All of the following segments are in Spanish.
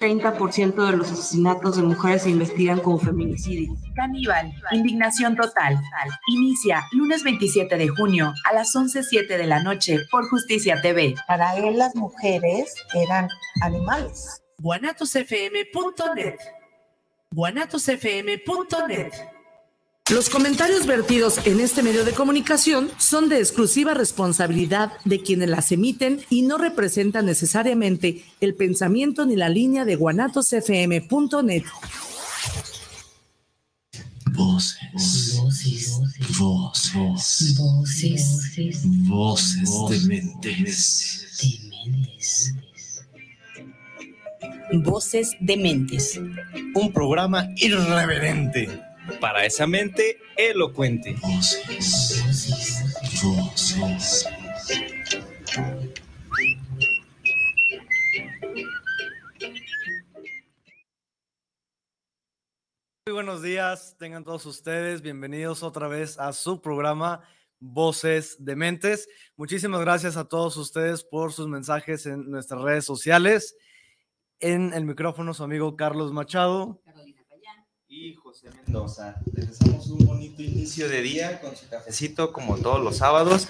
30% de los asesinatos de mujeres se investigan como feminicidios. Caníbal, indignación total. Inicia lunes 27 de junio a las 11.07 de la noche por Justicia TV. Para él las mujeres eran animales. guanatosfm.net guanatosfm.net Los comentarios vertidos en este medio de comunicación son de exclusiva responsabilidad de quienes las emiten y no representan necesariamente el pensamiento ni la línea de guanatosfm.net. Voces. Voces. Voces. Voces. Voces de mentes. Dementes. Voces Dementes. Un programa irreverente. Para esa mente elocuente. Voces. Voces. Muy buenos días, tengan todos ustedes bienvenidos otra vez a su programa Voces Dementes. Muchísimas gracias a todos ustedes por sus mensajes en nuestras redes sociales. En el micrófono su amigo Carlos Machado. Y José Mendoza. Les deseamos un bonito inicio de día con su cafecito como todos los sábados.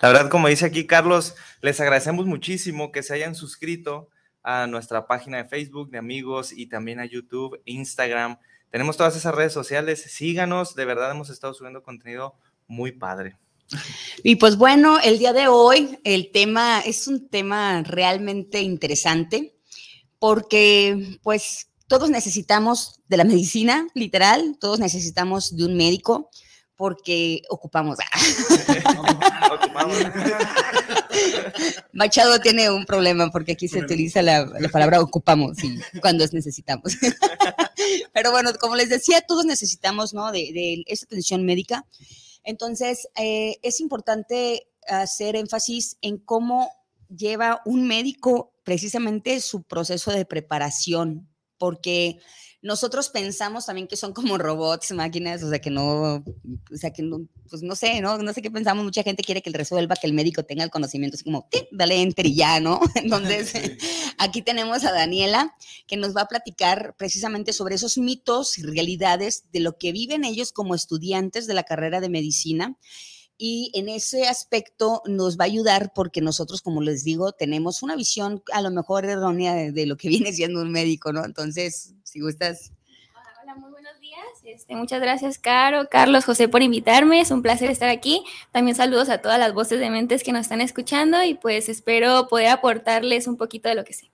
La verdad, como dice aquí Carlos, les agradecemos muchísimo que se hayan suscrito a nuestra página de Facebook de amigos y también a YouTube, Instagram. Tenemos todas esas redes sociales. Síganos, de verdad hemos estado subiendo contenido muy padre. Y pues bueno, el día de hoy el tema es un tema realmente interesante porque pues todos necesitamos de la medicina, literal, todos necesitamos de un médico porque ocupamos. Machado tiene un problema porque aquí se utiliza la, la palabra ocupamos y cuando es necesitamos. Pero bueno, como les decía, todos necesitamos, ¿no? De, de esta atención médica. Entonces, eh, es importante hacer énfasis en cómo lleva un médico precisamente su proceso de preparación, porque nosotros pensamos también que son como robots, máquinas, o sea, que no, o sea, que no, pues no sé, ¿no? No sé qué pensamos, mucha gente quiere que él resuelva, que el médico tenga el conocimiento, así como, dale enter y ya, ¿no? Entonces, aquí tenemos a Daniela, que nos va a platicar precisamente sobre esos mitos y realidades de lo que viven ellos como estudiantes de la carrera de medicina y en ese aspecto nos va a ayudar porque nosotros, como les digo, tenemos una visión a lo mejor errónea de, de lo que viene siendo un médico, ¿no? Entonces, si gustas. Hola, muy buenos días. Este, muchas gracias, Caro, Carlos, José, por invitarme. Es un placer estar aquí. También saludos a todas las voces de mentes que nos están escuchando y pues espero poder aportarles un poquito de lo que sé.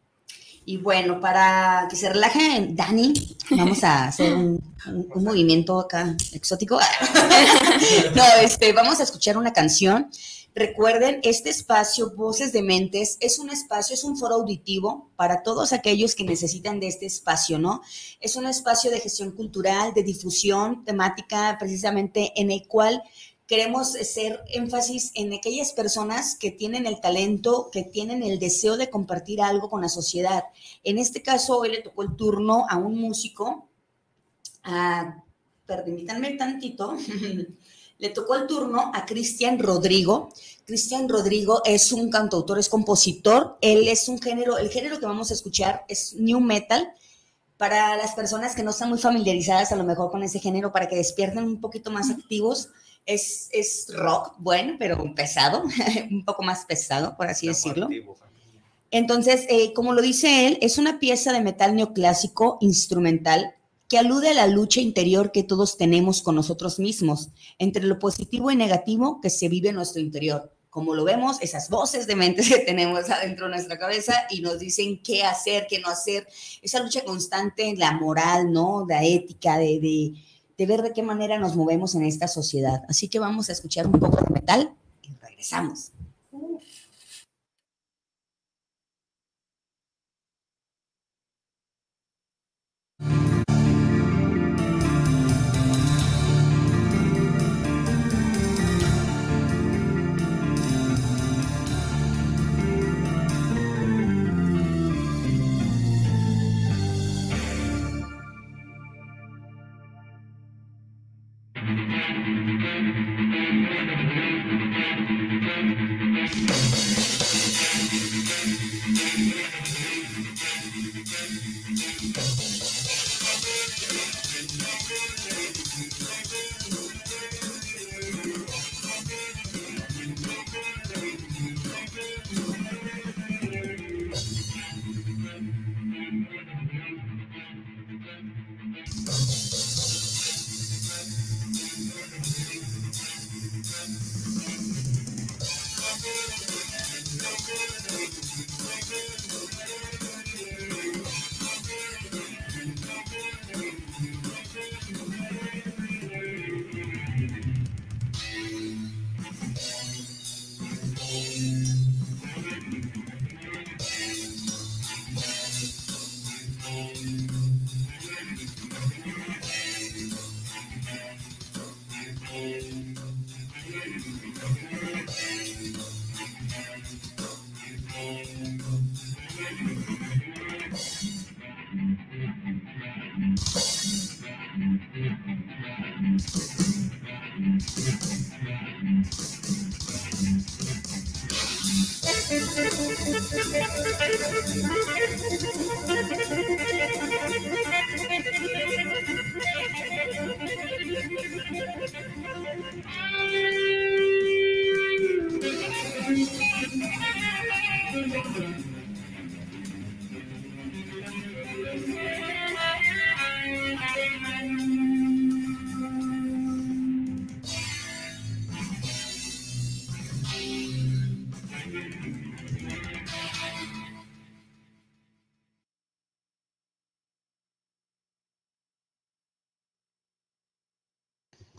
Y bueno, para que se relaje Dani, vamos a hacer un, un, un movimiento acá exótico. no, este, vamos a escuchar una canción. Recuerden, este espacio, Voces de Mentes, es un espacio, es un foro auditivo para todos aquellos que necesitan de este espacio, ¿no? Es un espacio de gestión cultural, de difusión temática, precisamente en el cual queremos hacer énfasis en aquellas personas que tienen el talento, que tienen el deseo de compartir algo con la sociedad. En este caso, hoy le tocó el turno a un músico, a, permítanme tantito, le tocó el turno a Cristian Rodrigo. Cristian Rodrigo es un cantautor, es compositor, él es un género, el género que vamos a escuchar es new metal. Para las personas que no están muy familiarizadas a lo mejor con ese género, para que despierten un poquito más activos, es, es rock, bueno, pero pesado, un poco más pesado, por así decirlo. Entonces, eh, como lo dice él, es una pieza de metal neoclásico instrumental que alude a la lucha interior que todos tenemos con nosotros mismos, entre lo positivo y negativo que se vive en nuestro interior. Como lo vemos, esas voces de mentes que tenemos adentro de nuestra cabeza y nos dicen qué hacer, qué no hacer, esa lucha constante, la moral, ¿no? La ética, de, de de ver de qué manera nos movemos en esta sociedad. Así que vamos a escuchar un poco de metal y regresamos.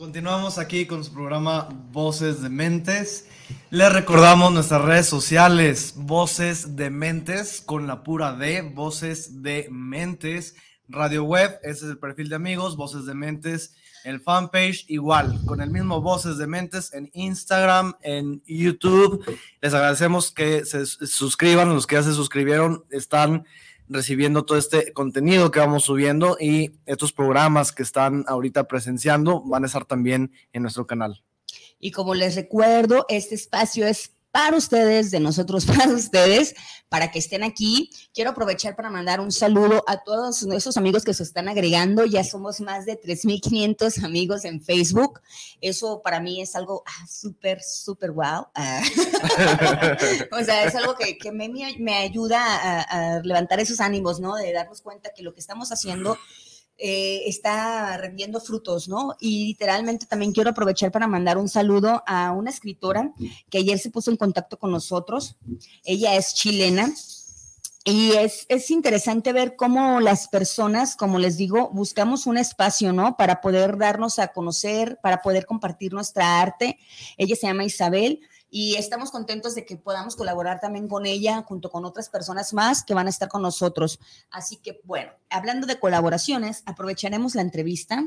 Continuamos aquí con su programa Voces de Mentes. Les recordamos nuestras redes sociales, Voces de Mentes, con la pura D, Voces de Mentes, Radio Web, ese es el perfil de amigos, Voces de Mentes, el fanpage igual, con el mismo Voces de Mentes en Instagram, en YouTube. Les agradecemos que se suscriban, los que ya se suscribieron están recibiendo todo este contenido que vamos subiendo y estos programas que están ahorita presenciando van a estar también en nuestro canal. Y como les recuerdo, este espacio es para ustedes, de nosotros para ustedes, para que estén aquí. Quiero aprovechar para mandar un saludo a todos nuestros amigos que se están agregando. Ya somos más de 3.500 amigos en Facebook. Eso para mí es algo ah, súper, súper wow. Ah. o sea, es algo que, me, ayuda a, a levantar esos ánimos, ¿no? De darnos cuenta que lo que estamos haciendo eh, está rendiendo frutos, ¿no? Y literalmente también quiero aprovechar para mandar un saludo a una escritora que ayer se puso en contacto con nosotros. Ella es chilena. Y es, es interesante ver cómo las personas, como les digo, buscamos un espacio, ¿no? Para poder darnos a conocer, para poder compartir nuestra arte. Ella se llama Isabel y estamos contentos de que podamos colaborar también con ella junto con otras personas más que van a estar con nosotros. Así que bueno, hablando de colaboraciones, aprovecharemos la entrevista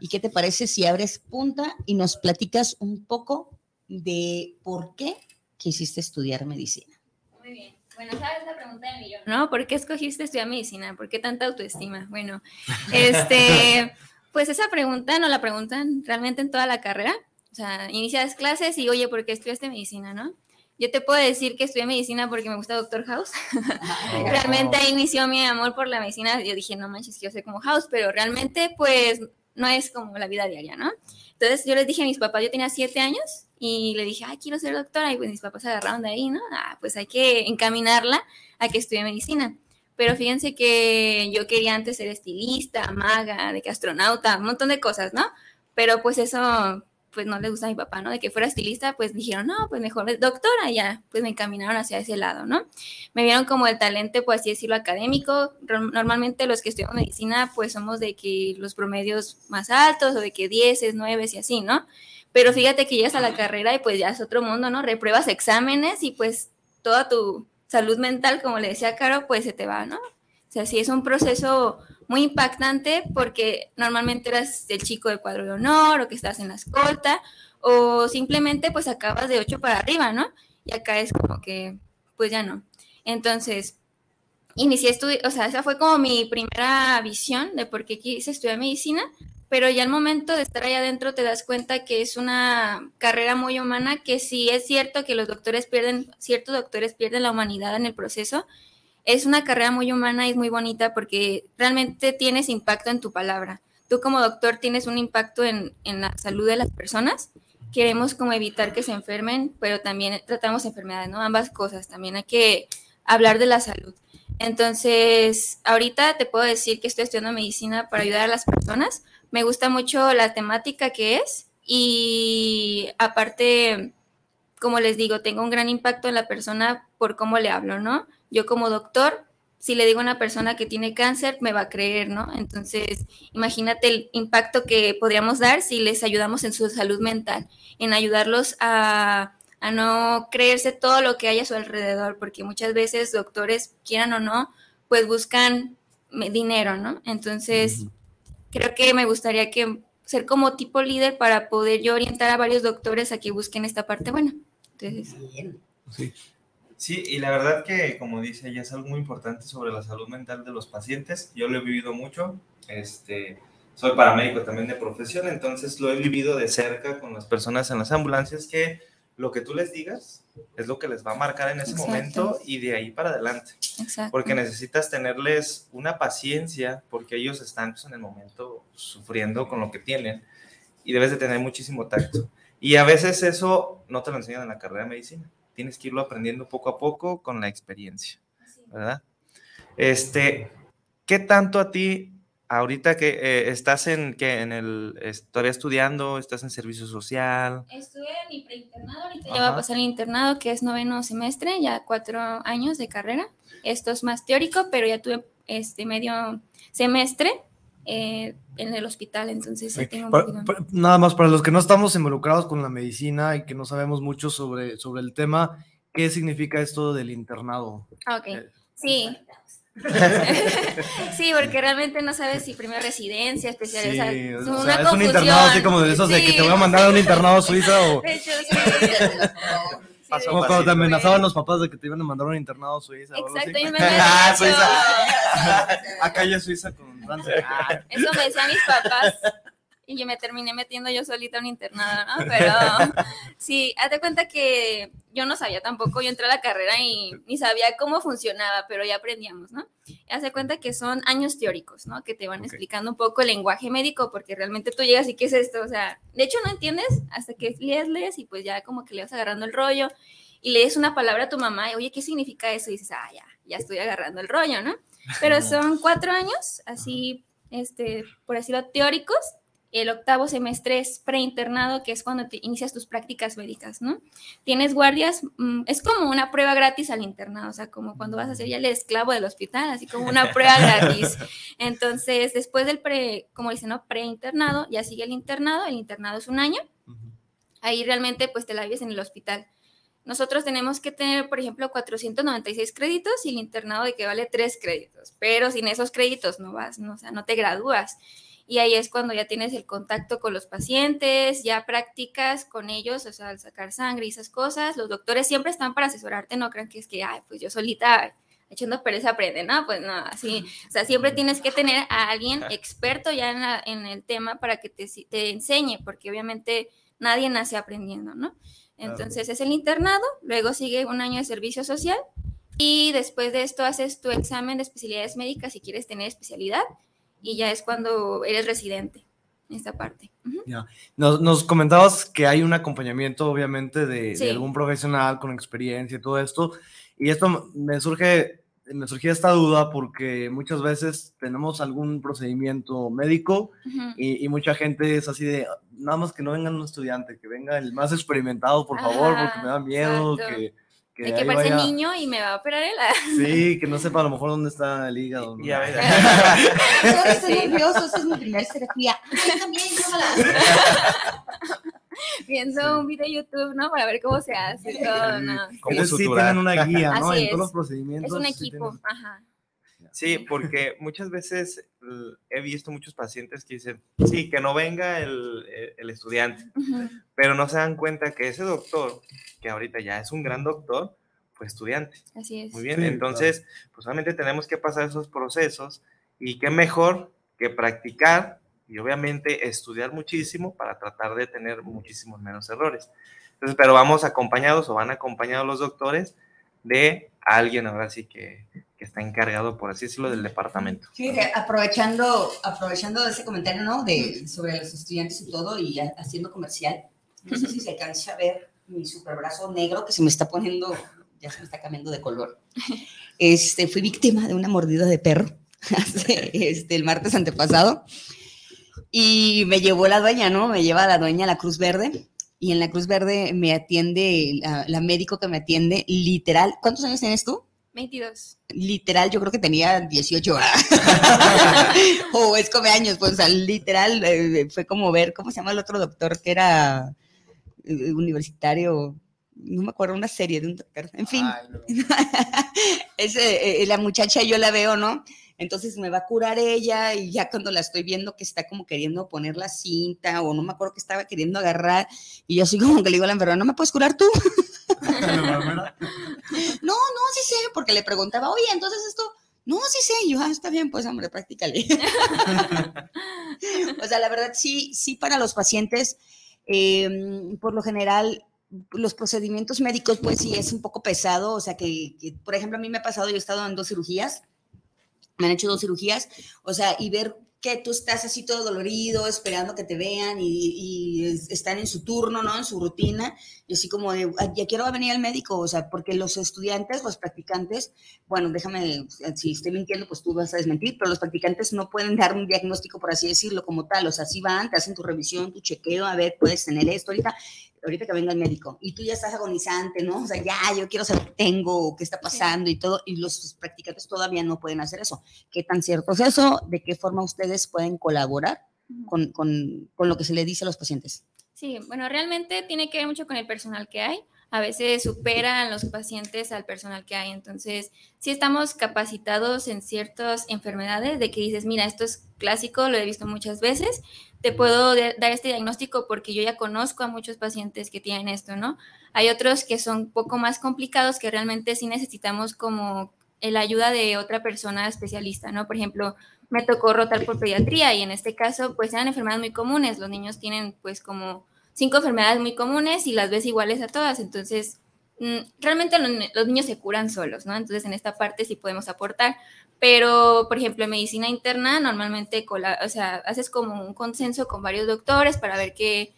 y qué te parece si abres punta y nos platicas un poco de por qué quisiste estudiar medicina. Muy bien. Bueno, sabes la pregunta de millón, ¿no? ¿Por qué escogiste estudiar medicina? ¿Por qué tanta autoestima? Bueno, este, pues esa pregunta no la preguntan realmente en toda la carrera. O sea, inicias clases y, oye, ¿por qué estudiaste medicina, no? Yo te puedo decir que estudié medicina porque me gusta Doctor House. realmente ahí inició mi amor por la medicina. Yo dije, no manches, que yo soy como House, pero realmente, pues, no es como la vida diaria, ¿no? Entonces yo les dije a mis papás, yo tenía siete años y le dije, ay, quiero ser doctora. Y pues mis papás se agarraron de ahí, ¿no? Ah, pues hay que encaminarla a que estudie medicina. Pero fíjense que yo quería antes ser estilista, maga, de que astronauta, un montón de cosas, ¿no? Pero pues eso pues no le gusta a mi papá, ¿no? De que fuera estilista, pues dijeron, no, pues mejor doctora, ya, pues me encaminaron hacia ese lado, ¿no? Me vieron como el talento, por así decirlo, académico. Normalmente los que estudian medicina, pues somos de que los promedios más altos o de que 10, 9 y así, ¿no? Pero fíjate que llegas a la carrera y pues ya es otro mundo, ¿no? Repruebas exámenes y pues toda tu salud mental, como le decía Caro, pues se te va, ¿no? O sea, sí es un proceso muy impactante porque normalmente eras el chico de cuadro de honor o que estás en la escolta o simplemente pues acabas de 8 para arriba, ¿no? Y acá es como que pues ya no. Entonces, inicié estudio, o sea, esa fue como mi primera visión de por qué quise estudiar medicina, pero ya al momento de estar ahí adentro te das cuenta que es una carrera muy humana, que sí es cierto que los doctores pierden, ciertos doctores pierden la humanidad en el proceso, es una carrera muy humana y es muy bonita porque realmente tienes impacto en tu palabra. Tú como doctor tienes un impacto en, en la salud de las personas. Queremos como evitar que se enfermen, pero también tratamos enfermedades, ¿no? Ambas cosas. También hay que hablar de la salud. Entonces, ahorita te puedo decir que estoy estudiando medicina para ayudar a las personas. Me gusta mucho la temática que es y aparte, como les digo, tengo un gran impacto en la persona por cómo le hablo, ¿no? Yo como doctor, si le digo a una persona que tiene cáncer, me va a creer, ¿no? Entonces, imagínate el impacto que podríamos dar si les ayudamos en su salud mental, en ayudarlos a a no creerse todo lo que hay a su alrededor, porque muchas veces doctores, quieran o no, pues buscan dinero, ¿no? Entonces, creo que me gustaría que ser como tipo líder para poder yo orientar a varios doctores a que busquen esta parte buena. Entonces, sí. Sí, y la verdad que, como dice ella, es algo muy importante sobre la salud mental de los pacientes. Yo lo he vivido mucho. Este, soy paramédico también de profesión, entonces lo he vivido de cerca con las personas en las ambulancias que lo que tú les digas es lo que les va a marcar en ese Exacto. momento y de ahí para adelante. Exacto. Porque necesitas tenerles una paciencia porque ellos están pues, en el momento sufriendo con lo que tienen y debes de tener muchísimo tacto. Y a veces eso no te lo enseñan en la carrera de medicina. Tienes que irlo aprendiendo poco a poco con la experiencia, ¿verdad? Este, ¿qué tanto a ti ahorita que eh, estás en que en el todavía estudiando, estás en servicio social? Estuve en mi preinternado, ahorita ya va a pasar el internado, que es noveno semestre, ya cuatro años de carrera. Esto es más teórico, pero ya tuve este medio semestre eh, en el hospital, entonces sí tengo un Pa- poquito. pa- nada más para los que no estamos involucrados con la medicina y que no sabemos mucho sobre, sobre el tema, ¿qué significa esto del internado? Ah, Ok, sí. sí, porque realmente no sabes si primero residencia, especialidad. Sí, o o sea, sea, una es un internado así como de esos de que te voy a mandar a un internado a Suiza o De hecho, sí. como cuando te amenazaban los papás de que te iban a mandar a un internado a Suiza. o. Exacto, yo me Ah. Suiza. Acá ya Suiza con Ah, Eso me decían mis papás. Y yo me terminé metiendo yo solita un internado, ¿no? Pero sí, haz de cuenta que yo no sabía tampoco, yo entré a la carrera y ni sabía cómo funcionaba, pero ya aprendíamos, ¿no? Y haz de cuenta que son años teóricos, ¿no? Que te van explicando un poco el lenguaje médico, porque realmente tú llegas y ¿qué es esto? O sea, de hecho no entiendes hasta que lees, lees y pues ya como que le vas agarrando el rollo y lees una palabra a tu mamá y, oye, ¿qué significa eso? Y dices, ah, ya, ya estoy agarrando el rollo, ¿no? Pero son cuatro años, así, este, por decirlo, teóricos. El octavo semestre es preinternado, que es cuando te inicias tus prácticas médicas, ¿no? Tienes guardias, mm, es como una prueba gratis al internado, o sea, como cuando vas a ser ya el esclavo del hospital, así como una prueba gratis. Entonces, después del pre, como dicen, ¿no? Preinternado, ya sigue el internado, el internado es un año, ahí realmente pues te la vives en el hospital. Nosotros tenemos que tener, por ejemplo, 496 créditos y el internado de que vale 3 créditos, pero sin esos créditos no vas, no, o sea, no te gradúas. Y ahí es cuando ya tienes el contacto con los pacientes, ya practicas con ellos, o sea, al sacar sangre y esas cosas. Los doctores siempre están para asesorarte, no crean que es que, ay, pues yo solita echando pereza aprende, ¿no? Pues no, así, o sea, siempre tienes que tener a alguien experto ya en, la- en el tema para que te, te enseñe, porque obviamente nadie nace aprendiendo, ¿no? Entonces es el internado, luego sigue un año de servicio social y después de esto haces tu examen de especialidades médicas si quieres tener especialidad y ya es cuando eres residente en esta parte. Ya. Nos, nos comentabas que hay un acompañamiento, obviamente, de, de algún profesional con experiencia y todo esto. Y esto me surge, me surgía esta duda porque muchas veces tenemos algún procedimiento médico y, y mucha gente es así de, nada más que no venga un estudiante, que venga el más experimentado, por favor, Ajá, porque me da miedo, exacto. que, que De que parece vaya- niño y me va a operar él. Sí, que no sepa a lo mejor dónde está el hígado. ¿no? Y a ver, Yo estoy nervioso, esa es mi primera cirugía. Ay, también, Viendo un video de YouTube, ¿no? Para ver cómo se hace todo, ¿no? ¿Cómo Entonces sí tienen una guía, ¿no? Así en todos es. los procedimientos. Es un sí equipo, tienen- ajá. Sí, porque muchas veces l- he visto muchos pacientes que dicen, sí, que no venga el, el- el estudiante, Ujú. pero no se dan cuenta que ese doctor, que ahorita ya es un gran doctor, fue estudiante. Así es. Muy bien, Sí, entonces, pues obviamente tenemos que pasar esos procesos y qué mejor que practicar y obviamente estudiar muchísimo para tratar de tener muchísimos menos errores. Entonces, pero vamos acompañados o van acompañados los doctores de alguien ahora sí que, que está encargado, por así decirlo, del departamento. Sí, aprovechando, aprovechando ese comentario, ¿no? De, sobre los estudiantes y todo, y ha- haciendo comercial, no sé si se alcanza a ver mi superbrazo negro que se me está poniendo, ya se me está cambiando de color. Este, fui víctima de una mordida de perro este, el martes antepasado y me llevó la dueña, ¿no? Me lleva la dueña a la Cruz Verde y en la Cruz Verde me atiende la, la médico que me atiende, literal. ¿Cuántos años tienes tú? 22. literal, yo creo que tenía 18 o es come años, pues, o sea, literal, eh, fue como ver, ¿cómo se llama el otro doctor que era eh, universitario? No me acuerdo, una serie de un doctor, en fin. Ese, eh, la muchacha yo la veo, ¿no? Entonces me va a curar ella y ya cuando la estoy viendo que está como queriendo poner la cinta o no me acuerdo que estaba queriendo agarrar y yo así como que le digo a la enfermera, ¿no me puedes curar tú? No, no, sí sé, porque le preguntaba, oye, entonces esto, no, sí sé, y yo, ah, está bien, pues hombre, practícale. o sea, la verdad, sí, sí para los pacientes, eh, por lo general, los procedimientos médicos, pues sí, es un poco pesado, o sea, que, que, por ejemplo, a mí me ha pasado, yo he estado en dos cirugías, me han hecho dos cirugías, o sea, y ver que tú estás así todo dolorido, esperando que te vean y, y es- están en su turno, ¿no? En su rutina, y así como de, "Ay, ya quiero venir al médico, o sea, porque los estudiantes, los practicantes, bueno, déjame, si estoy mintiendo, pues tú vas a desmentir, pero los practicantes no pueden dar un diagnóstico, por así decirlo, como tal, o sea, sí van, te hacen tu revisión, tu chequeo, a ver, puedes tener esto ahorita, ahorita que venga el médico, y tú ya estás agonizante, ¿no? O sea, ya, yo quiero saber qué tengo, qué está pasando y todo, y los practicantes todavía no pueden hacer eso. ¿Qué tan cierto es eso? ¿De qué forma ustedes pueden colaborar con, con, con lo que se le dice a los pacientes? Sí, bueno, realmente tiene que ver mucho con el personal que hay. A veces superan los pacientes al personal que hay. Entonces, sí estamos capacitados en ciertas enfermedades de que dices, mira, esto es clásico, lo he visto muchas veces, te puedo dar este diagnóstico porque yo ya conozco a muchos pacientes que tienen esto, ¿no? Hay otros que son un poco más complicados que realmente sí necesitamos como la ayuda de otra persona especialista, ¿no? Por ejemplo, me tocó rotar por pediatría y en este caso, pues eran enfermedades muy comunes. Los niños tienen pues como cinco enfermedades muy comunes y las ves iguales a todas. Entonces, mm, realmente los, ni- los niños se curan solos, ¿no? Entonces, en esta parte sí podemos aportar. Pero, por ejemplo, en medicina interna, normalmente, o sea, haces como un consenso con varios doctores para ver qué,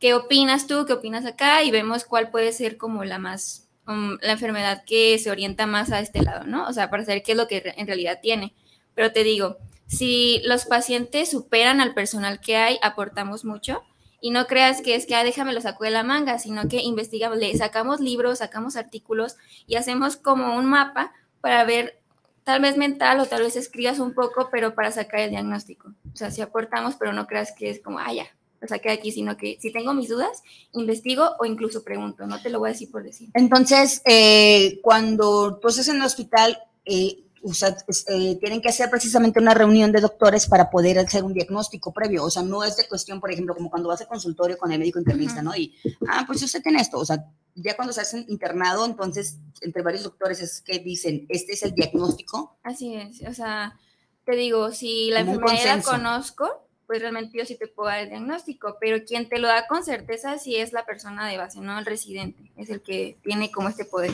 qué opinas tú, qué opinas acá y vemos cuál puede ser como la más, um, la enfermedad que se orienta más a este lado, ¿no? O sea, para saber qué es lo que en realidad tiene. Pero te digo, si los pacientes superan al personal que hay, aportamos mucho. Y no creas que es que, ah, déjame lo saco de la manga, sino que investigamos, le sacamos libros, sacamos artículos y hacemos como un mapa para ver, tal vez mental o tal vez escribas un poco, pero para sacar el diagnóstico. O sea, sí aportamos, pero no creas que es como, ah, ya, lo saqué de aquí, sino que si tengo mis dudas, investigo o incluso pregunto, no te lo voy a decir por decir. Entonces, eh, cuando tú estás en el hospital, eh, o sea, es- eh, tienen que hacer precisamente una reunión de doctores para poder hacer un diagnóstico previo. O sea, no es de cuestión, por ejemplo, como cuando vas al consultorio con el médico internista, ¿no? Y, ah, pues usted tiene esto. O sea, ya cuando se hacen internado, entonces, entre varios doctores es que dicen, este es el diagnóstico. Así es, o sea, te digo, si la enfermedad la conozco, pues realmente yo sí te puedo dar el diagnóstico, pero quien te lo da con certeza sí es la persona de base, no el residente, es el que tiene como este poder.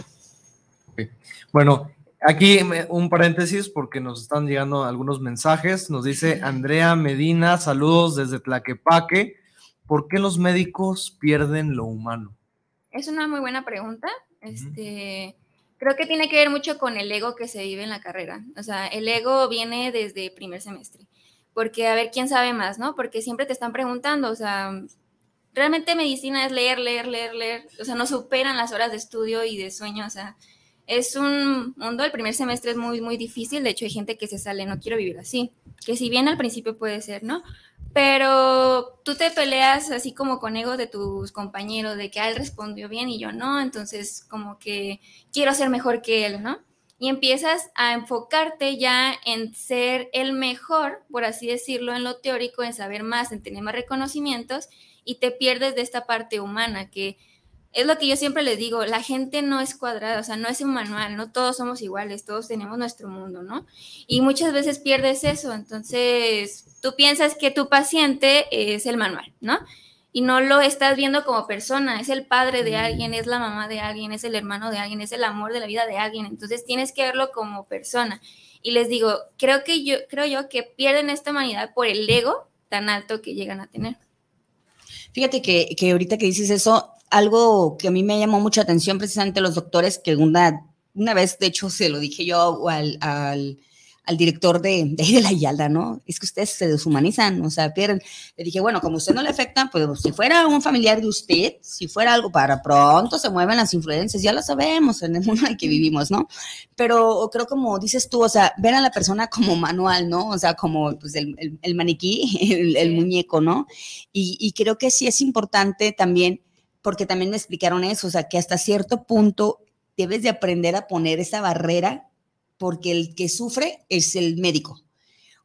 Bueno, aquí un paréntesis porque nos están llegando algunos mensajes. Nos dice Andrea Medina, saludos desde Tlaquepaque. ¿Por qué los médicos pierden lo humano? Es una muy buena pregunta. Este, creo que tiene que ver mucho con el ego que se vive en la carrera. O sea, el ego viene desde primer semestre. Porque a ver quién sabe más, ¿no? Porque siempre te están preguntando, o sea, realmente medicina es leer, leer, leer, leer. O sea, no superan las horas de estudio y de sueño. O sea, es un mundo, el primer semestre es muy, muy difícil. De hecho, hay gente que se sale, no quiero vivir así. Que si bien al principio puede ser, ¿no? Pero tú te peleas así como con ego de tus compañeros, de que "Ah, él respondió bien y yo no, entonces como que quiero ser mejor que él, ¿no? Y empiezas a enfocarte ya en ser el mejor, por así decirlo, en lo teórico, en saber más, en tener más reconocimientos y te pierdes de esta parte humana que es lo que yo siempre les digo, la gente no es cuadrada, o sea, no es un manual, no todos somos iguales, todos tenemos nuestro mundo, ¿no? Y muchas veces pierdes eso, entonces tú piensas que tu paciente es el manual, ¿no? y no lo estás viendo como persona, es el padre de alguien, es la mamá de alguien, es el hermano de alguien, es el amor de la vida de alguien, entonces tienes que verlo como persona. Y les digo, creo que yo creo yo que pierden esta humanidad por el ego tan alto que llegan a tener. Fíjate que, que ahorita que dices eso, algo que a mí me llamó mucha atención precisamente los doctores, que una, una vez, de hecho, se lo dije yo al, al al director de, de ahí de la Yalda, ¿no? Es que ustedes se deshumanizan, o sea, pierden. Le dije, bueno, como usted no le afecta, pues si fuera un familiar de usted, si fuera algo para pronto, se mueven las influencias, ya lo sabemos en el mundo en el que vivimos, ¿no? Pero creo como dices tú, o sea, ver a la persona como manual, ¿no? O sea, como pues, el, el, maniquí, el, el, muñeco, ¿no? Y, y creo que sí es importante también, porque también me explicaron eso, o sea, que hasta cierto punto debes de aprender a poner esa barrera porque el que sufre es el médico.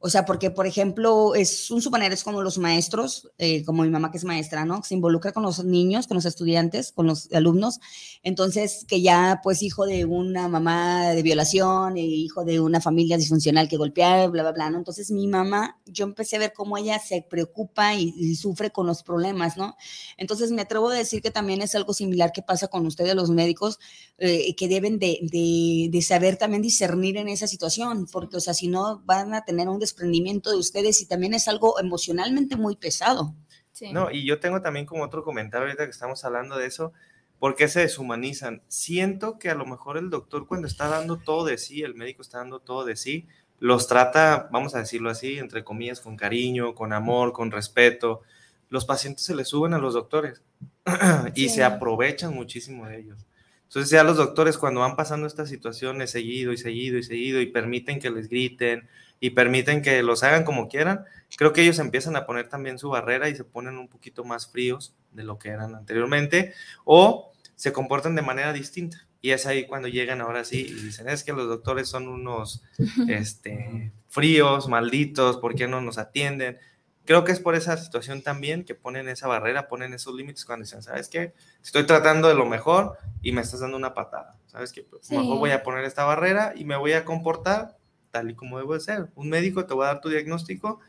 O sea, porque, por ejemplo, es un suponer, es como los maestros, eh, como mi mamá que es maestra, ¿no? Se involucra con los niños, con los estudiantes, con los alumnos. Entonces, que ya, pues, hijo de una mamá de violación, hijo de una familia disfuncional que golpea, bla, bla, bla, ¿no? Entonces, mi mamá, yo empecé a ver cómo ella se preocupa y, sufre con los problemas, ¿no? Entonces, me atrevo a decir que también es algo similar que pasa con ustedes, los médicos, eh, que deben de, de, de saber también discernir en esa situación, porque, o sea, si no, van a tener un desprendimiento de ustedes y también es algo emocionalmente muy pesado. Sí. No, y yo tengo también como otro comentario ahorita que estamos hablando de eso, ¿por qué se deshumanizan? Siento que a lo mejor el doctor cuando está dando todo de sí, el médico está dando todo de sí, los trata, vamos a decirlo así, entre comillas, con cariño, con amor, con respeto. Los pacientes se les suben a los doctores y sí. se aprovechan muchísimo de ellos. Entonces ya los doctores cuando van pasando estas situaciones seguido y seguido y seguido y permiten que les griten, y permiten que los hagan como quieran, creo que ellos empiezan a poner también su barrera y se ponen un poquito más fríos de lo que eran anteriormente o se comportan de manera distinta. Y es ahí cuando llegan ahora sí y dicen, es que los doctores son unos este, fríos, malditos, ¿por qué no nos atienden? Creo que es por esa situación también que ponen esa barrera, ponen esos límites cuando dicen, ¿sabes qué? Estoy tratando de lo mejor y me estás dando una patada. ¿Sabes qué? Pues sí. mejor voy a poner esta barrera y me voy a comportar tal y como debo de ser. Un médico te va a dar tu diagnóstico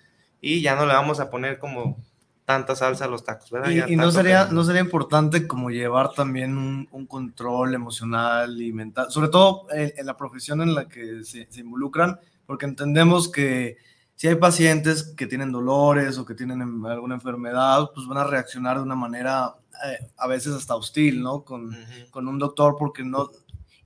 y ya no le vamos a poner como tanta salsa a los tacos, ¿verdad? Y, y no, sería, no sería importante como llevar también un, un, control emocional y mental, sobre todo en, en la profesión en la que se, se, involucran, porque entendemos que si hay pacientes que tienen dolores o que tienen alguna enfermedad, pues van a reaccionar de una manera eh, a veces hasta hostil, ¿no? Con, uh -huh. con un doctor porque no,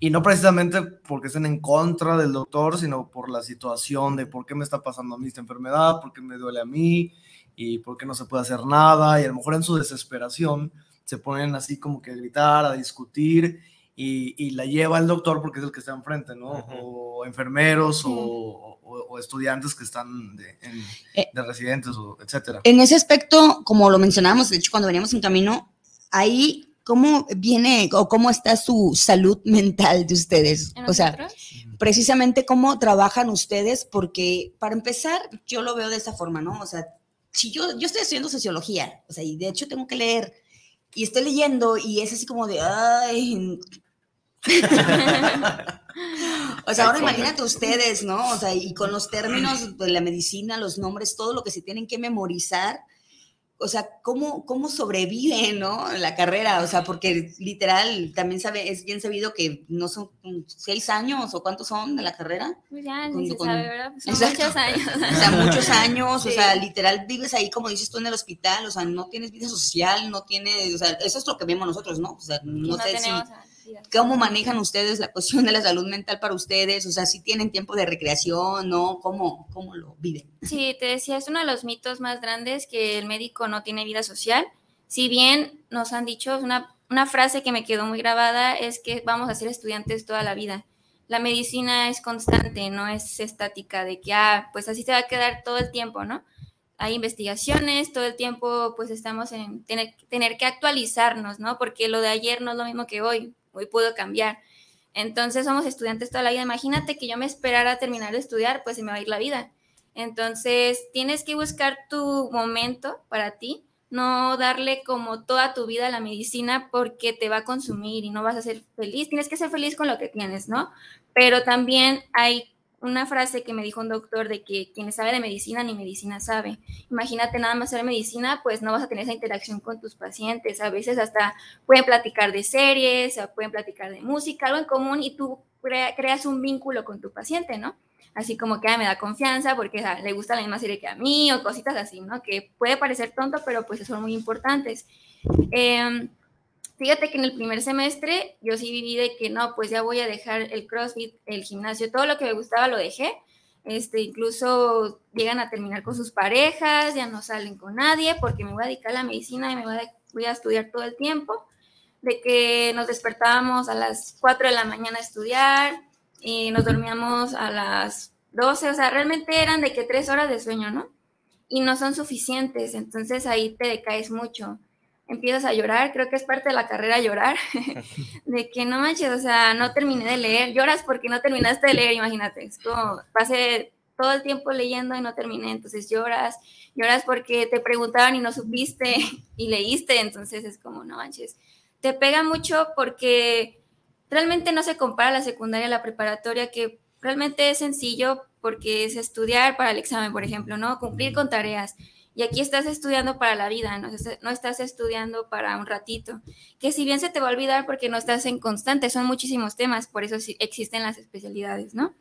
y no precisamente porque estén en contra del doctor, sino por la situación de por qué me está pasando a mí esta enfermedad, por qué me duele a mí y por qué no se puede hacer nada. Y a lo mejor en su desesperación se ponen así como que a gritar, a discutir y, y la lleva el doctor porque es el que está enfrente, ¿no? Uh -huh. O enfermeros uh -huh. o, o, o, estudiantes que están de, en, eh, de residentes, o etcétera. En ese aspecto, como lo mencionábamos, de hecho, cuando veníamos en camino, ahí ¿cómo viene o cómo está su salud mental de ustedes? O sea, precisamente cómo trabajan ustedes, porque para empezar, yo lo veo de esa forma, ¿no? O sea, si yo, yo estoy estudiando sociología, o sea, y de hecho tengo que leer, y estoy leyendo, y es así como de, ay. o sea, ahora imagínate ustedes, ¿no? O sea, y con los términos de la medicina, los nombres, todo lo que se tienen que memorizar o sea, ¿cómo, cómo sobrevive, ¿no? La carrera, o sea, porque literal, también sabe, es bien sabido que no son seis años o cuántos son de la carrera. Pues ya, con, se con, sabe, ¿verdad? Pues son exacto. muchos años. O sea, muchos años, sí. o sea, literal vives ahí, como dices tú, en el hospital, o sea, no tienes vida social, no tienes, o sea, eso es lo que vemos nosotros, ¿no? O sea, no, no sé si... ¿Cómo manejan ustedes la cuestión de la salud mental para ustedes? O sea, si tienen tiempo de recreación, ¿no? ¿Cómo, cómo lo viven? Sí, te decía, es uno de los mitos más grandes que el médico no tiene vida social. Si bien nos han dicho, una, una frase que me quedó muy grabada es que vamos a ser estudiantes toda la vida. La medicina es constante, no es estática, de que, ah, pues así se va a quedar todo el tiempo, ¿no? hay investigaciones, todo el tiempo pues estamos en tener, tener, que actualizarnos, ¿no? Porque lo de ayer no es lo mismo que hoy hoy puedo cambiar. Entonces somos estudiantes toda la vida. Imagínate que yo me esperara a terminar de estudiar, pues se me va a ir la vida. Entonces tienes que buscar tu momento para ti, no darle como toda tu vida a la medicina porque te va a consumir y no vas a ser feliz. Tienes que ser feliz con lo que tienes, ¿no? Pero también hay una frase que me dijo un doctor de que quien sabe de medicina ni medicina sabe. Imagínate nada más saber medicina, pues no vas a tener esa interacción con tus pacientes. A veces hasta pueden platicar de series, pueden platicar de música, algo en común y tú creas un vínculo con tu paciente, ¿no? Así como que ah, me da confianza porque le gusta la misma serie que a mí o cositas así, ¿no? Que puede parecer tonto, pero pues son muy importantes. Eh, Fíjate que en el primer semestre yo sí viví de que no, pues ya voy a dejar el CrossFit, el gimnasio, todo lo que me gustaba lo dejé. Este, incluso llegan a terminar con sus parejas, ya no salen con nadie porque me voy a dedicar a la medicina y me voy a, voy a estudiar todo el tiempo. De que nos despertábamos a las 4 de la mañana a estudiar y nos dormíamos a las 12, o sea, realmente eran de que tres horas de sueño, ¿no? Y no son suficientes, entonces ahí te decaes mucho empiezas a llorar, creo que es parte de la carrera llorar, de que no manches, o sea, no terminé de leer, lloras porque no terminaste de leer, imagínate, es como pasé todo el tiempo leyendo y no terminé, entonces lloras, lloras porque te preguntaban y no supiste y leíste, entonces es como, no manches, te pega mucho porque realmente no se compara la secundaria a la preparatoria, que realmente es sencillo porque es estudiar para el examen, por ejemplo, ¿no? Cumplir con tareas y aquí estás estudiando para la vida, ¿no? no estás estudiando para un ratito, que si bien se te va a olvidar porque no estás en constante, son muchísimos temas, por eso existen las especialidades, ¿no?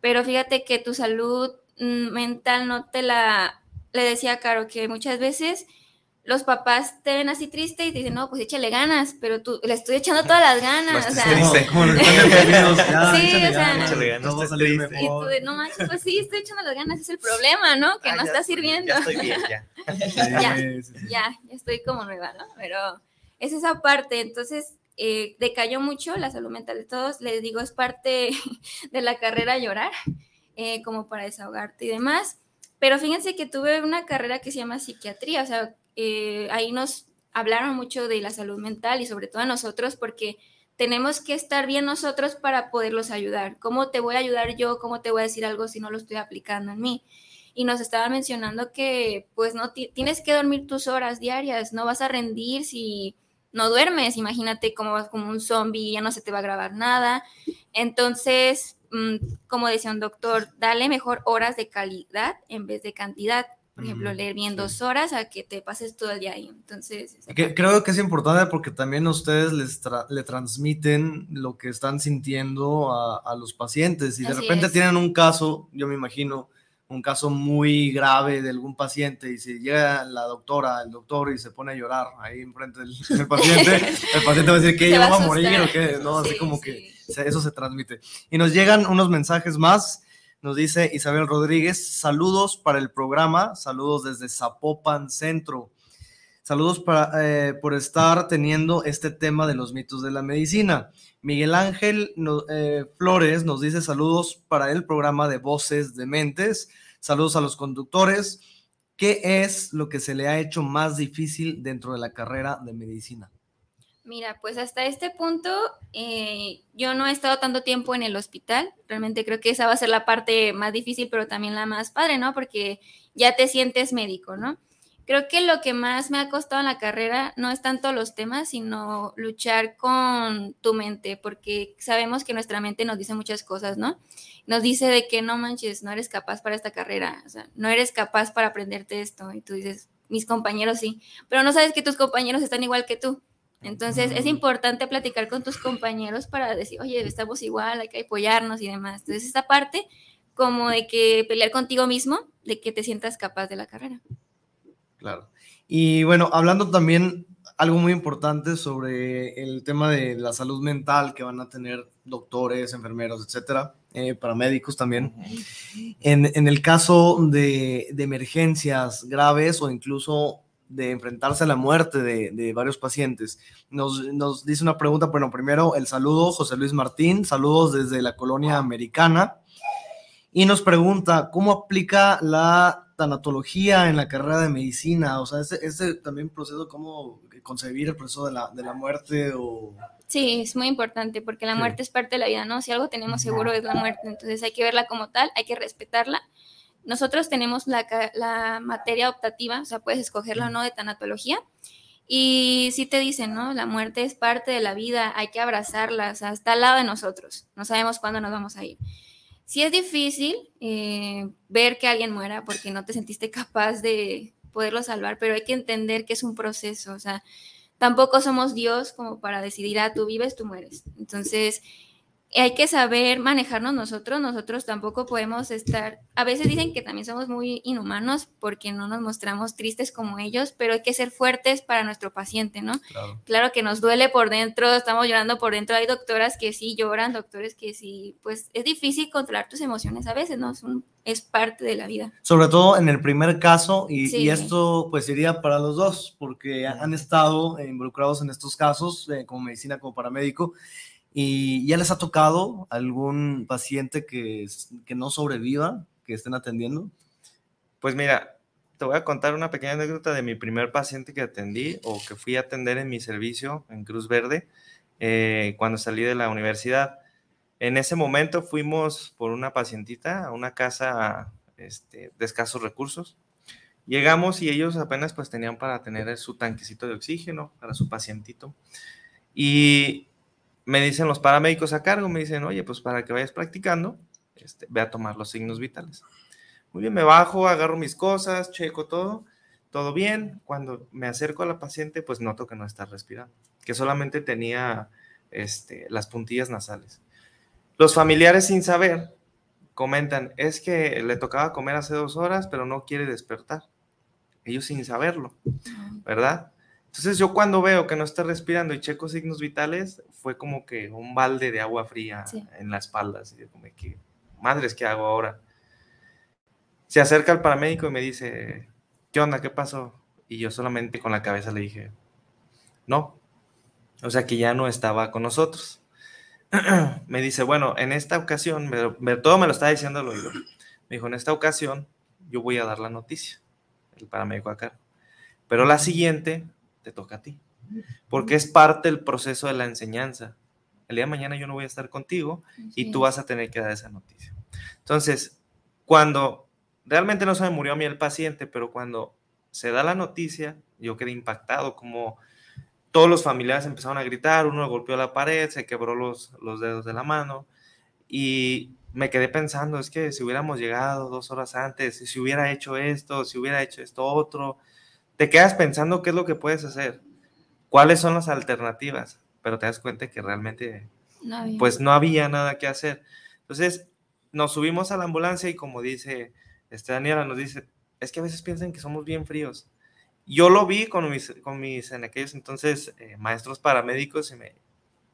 Pero fíjate que tu salud mm, mental no te la, le decía Caro que muchas veces los papás te ven así triste y te dicen, no, pues échale ganas, pero tú le estoy echando todas las ganas. o sea, triste. Como sí, o sea, échale ganas, no, triste. Y tú de, no manches, pues sí, estoy echando las ganas, es el problema, ¿no? Que ah, no está sirviendo. Ya estoy bien, ya. ya, ya, ya estoy como nueva, ¿no? Pero es esa parte, entonces eh, decayó mucho la salud mental de todos, les digo, es parte de la carrera llorar, eh, como para desahogarte y demás. Pero fíjense que tuve una carrera que se llama psiquiatría, o sea, eh, ahí nos hablaron mucho de la salud mental y sobre todo a nosotros porque tenemos que estar bien nosotros para poderlos ayudar. ¿Cómo te voy a ayudar yo? ¿Cómo te voy a decir algo si no lo estoy aplicando en mí? Y nos estaba mencionando que pues no tienes que dormir tus horas diarias, no vas a rendir si no duermes, imagínate cómo vas como un zombie, ya no se te va a grabar nada. Entonces, mm, como decía un doctor, dale mejor horas de calidad en vez de cantidad por ejemplo, leer bien dos horas a que te pases todo el día ahí. Entonces, creo que es importante porque también ustedes les le transmiten lo que están sintiendo a, los pacientes y de repente tienen un caso, yo me imagino, un caso muy grave de algún paciente y si llega la doctora, el doctor y se pone a llorar ahí enfrente del, paciente, el paciente va a decir que ella va a morir o qué, ¿no? Así como que eso se transmite. Y nos llegan unos mensajes más. Nos dice Isabel Rodríguez, saludos para el programa, saludos desde Zapopan Centro. Saludos para, eh, por estar teniendo este tema de los mitos de la medicina. Miguel Ángel eh, Flores nos dice saludos para el programa de Voces de Mentes. Saludos a los conductores. ¿Qué es lo que se le ha hecho más difícil dentro de la carrera de medicina? Mira, pues hasta este punto eh, yo no he estado tanto tiempo en el hospital. Realmente creo que esa va a ser la parte más difícil, pero también la más padre, ¿no? Porque ya te sientes médico, ¿no? Creo que lo que más me ha costado en la carrera no es tanto los temas, sino luchar con tu mente, porque sabemos que nuestra mente nos dice muchas cosas, ¿no? Nos dice de que no manches, no eres capaz para esta carrera, o sea, no eres capaz para aprenderte esto. Y tú dices, mis compañeros sí, pero no sabes que tus compañeros están igual que tú. Entonces es importante platicar con tus compañeros para decir, oye, estamos igual, hay que apoyarnos y demás. Entonces esta parte como de que pelear contigo mismo, de que te sientas capaz de la carrera. Claro. Y bueno, hablando también algo muy importante sobre el tema de la salud mental que van a tener doctores, enfermeros, etcétera, eh, paramédicos también. En, en el caso de, de, emergencias graves o incluso de enfrentarse a la muerte de, varios pacientes. Nos, dice una pregunta, bueno, primero el saludo, José Luis Martín, saludos desde la colonia americana. Y nos pregunta, ¿cómo aplica la tanatología en la carrera de medicina? O sea, ese, también proceso, ¿cómo concebir el proceso de la, de la muerte o... Sí, es muy importante porque la muerte es parte de la vida, ¿no? Si algo tenemos seguro es la muerte, entonces hay que verla como tal, hay que respetarla nosotros tenemos la, materia optativa, o sea, puedes escogerla o no de tanatología. Y sí te dicen, ¿no? La muerte es parte de la vida, hay que abrazarla, o sea, está al lado de nosotros, no sabemos cuándo nos vamos a ir. sí es difícil eh, ver que alguien muera porque no te sentiste capaz de poderlo salvar, pero hay que entender que es un proceso, o sea, tampoco somos Dios como para decidir, ah, tú vives, tú mueres. Entonces, hay que saber manejarnos nosotros, nosotros tampoco podemos estar, a veces dicen que también somos muy inhumanos porque no nos mostramos tristes como ellos, pero hay que ser fuertes para nuestro paciente, ¿no? Claro, que nos duele por dentro, estamos llorando por dentro, hay doctoras que sí lloran, doctores que sí, pues es difícil controlar tus emociones a veces, ¿no? Es, es parte de la vida. Sobre todo en el primer caso, y, y esto pues iría para los dos, porque han estado involucrados en estos casos, eh, como medicina, como paramédico, ¿Y ya les ha tocado algún paciente que, que no sobreviva, que estén atendiendo? Pues mira, te voy a contar una pequeña anécdota de mi primer paciente que atendí o que fui a atender en mi servicio en Cruz Verde eh, cuando salí de la universidad. En ese momento fuimos por una pacientita a una casa este, de escasos recursos. Llegamos y ellos apenas pues tenían para tener su tanquecito de oxígeno para su pacientito. Y me dicen los paramédicos a cargo, me dicen, oye, pues para que vayas practicando, este, ve a tomar los signos vitales. Muy bien, me bajo, agarro mis cosas, checo todo, todo bien. Cuando me acerco a la paciente, pues noto que no está respirando, que solamente tenía este, las puntillas nasales. Los familiares sin saber comentan, es que le tocaba comer hace dos horas, pero no quiere despertar. Ellos sin saberlo, ¿verdad? Entonces yo cuando veo que no está respirando y checo signos vitales, fue como que un balde de agua fría en la espalda, así de como que, madres, ¿qué hago ahora? Se acerca el paramédico y me dice, ¿qué onda? ¿Qué pasó? Y yo solamente con la cabeza le dije, no. O sea que ya no estaba con nosotros. me dice, bueno, en esta ocasión, todo me lo está diciendo al oído. Me dijo, en esta ocasión yo voy a dar la noticia, el paramédico acá. Pero la siguiente te toca a ti. Porque es parte del proceso de la enseñanza. El día de mañana yo no voy a estar contigo y tú vas a tener que dar esa noticia. Entonces, cuando realmente no se me murió a mí el paciente, pero cuando se da la noticia, yo quedé impactado, como todos los familiares empezaron a gritar, uno golpeó la pared, se quebró los, los dedos de la mano y me quedé pensando, es que si hubiéramos llegado dos horas antes, si hubiera hecho esto, si hubiera hecho esto otro, te quedas pensando qué es lo que puedes hacer, cuáles son las alternativas, pero te das cuenta que realmente pues no había nada que hacer. Entonces nos subimos a la ambulancia y como dice este Daniela, nos dice, es que a veces piensan que somos bien fríos. Yo lo vi con mis, con mis en aquellos entonces eh, maestros paramédicos y me,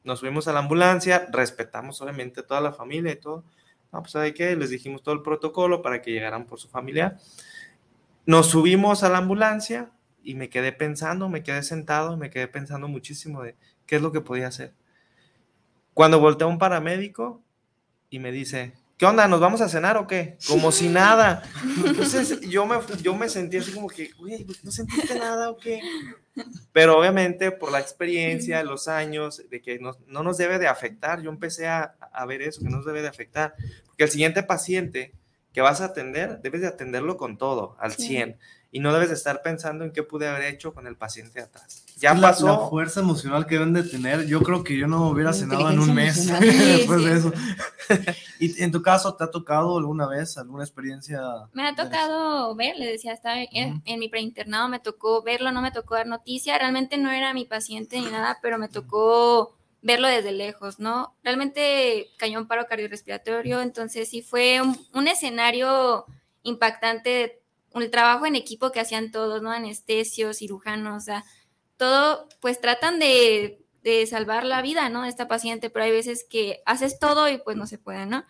nos subimos a la ambulancia, respetamos obviamente a toda la familia y todo. No, pues ¿sabe qué? Les dijimos todo el protocolo para que llegaran por su familia. Nos subimos a la ambulancia y me quedé pensando, me quedé sentado, me quedé pensando muchísimo de qué es lo que podía hacer. Cuando volteé a un paramédico y me dice, ¿qué onda? ¿Nos vamos a cenar o qué? Como si nada. Entonces yo me, yo me sentí así como que, güey, ¿no sentiste nada o qué? Pero obviamente por la experiencia, los años, de que no, no nos debe de afectar, yo empecé a, a, ver eso, que no nos debe de afectar. Porque el siguiente paciente que vas a atender, debes de atenderlo con todo, al 100. Y no debes de estar pensando en qué pude haber hecho con el paciente atrás. Ya la, pasó. La fuerza emocional que deben de tener, yo creo que yo no hubiera cenado en un mes después de eso. ¿Y en tu caso te ha tocado alguna vez alguna experiencia? Me ha tocado ver, le decía, estaba en, en mi preinternado, me tocó verlo, no me tocó dar noticia. Realmente no era mi paciente ni nada, pero me tocó verlo desde lejos, ¿no? Realmente cayó un paro cardiorrespiratorio, entonces sí fue un, un escenario impactante, el trabajo en equipo que hacían todos, ¿no? Anestesios, cirujanos, o sea, todo, pues tratan de, de salvar la vida, ¿no? De esta paciente, pero hay veces que haces todo y pues no se puede, ¿no?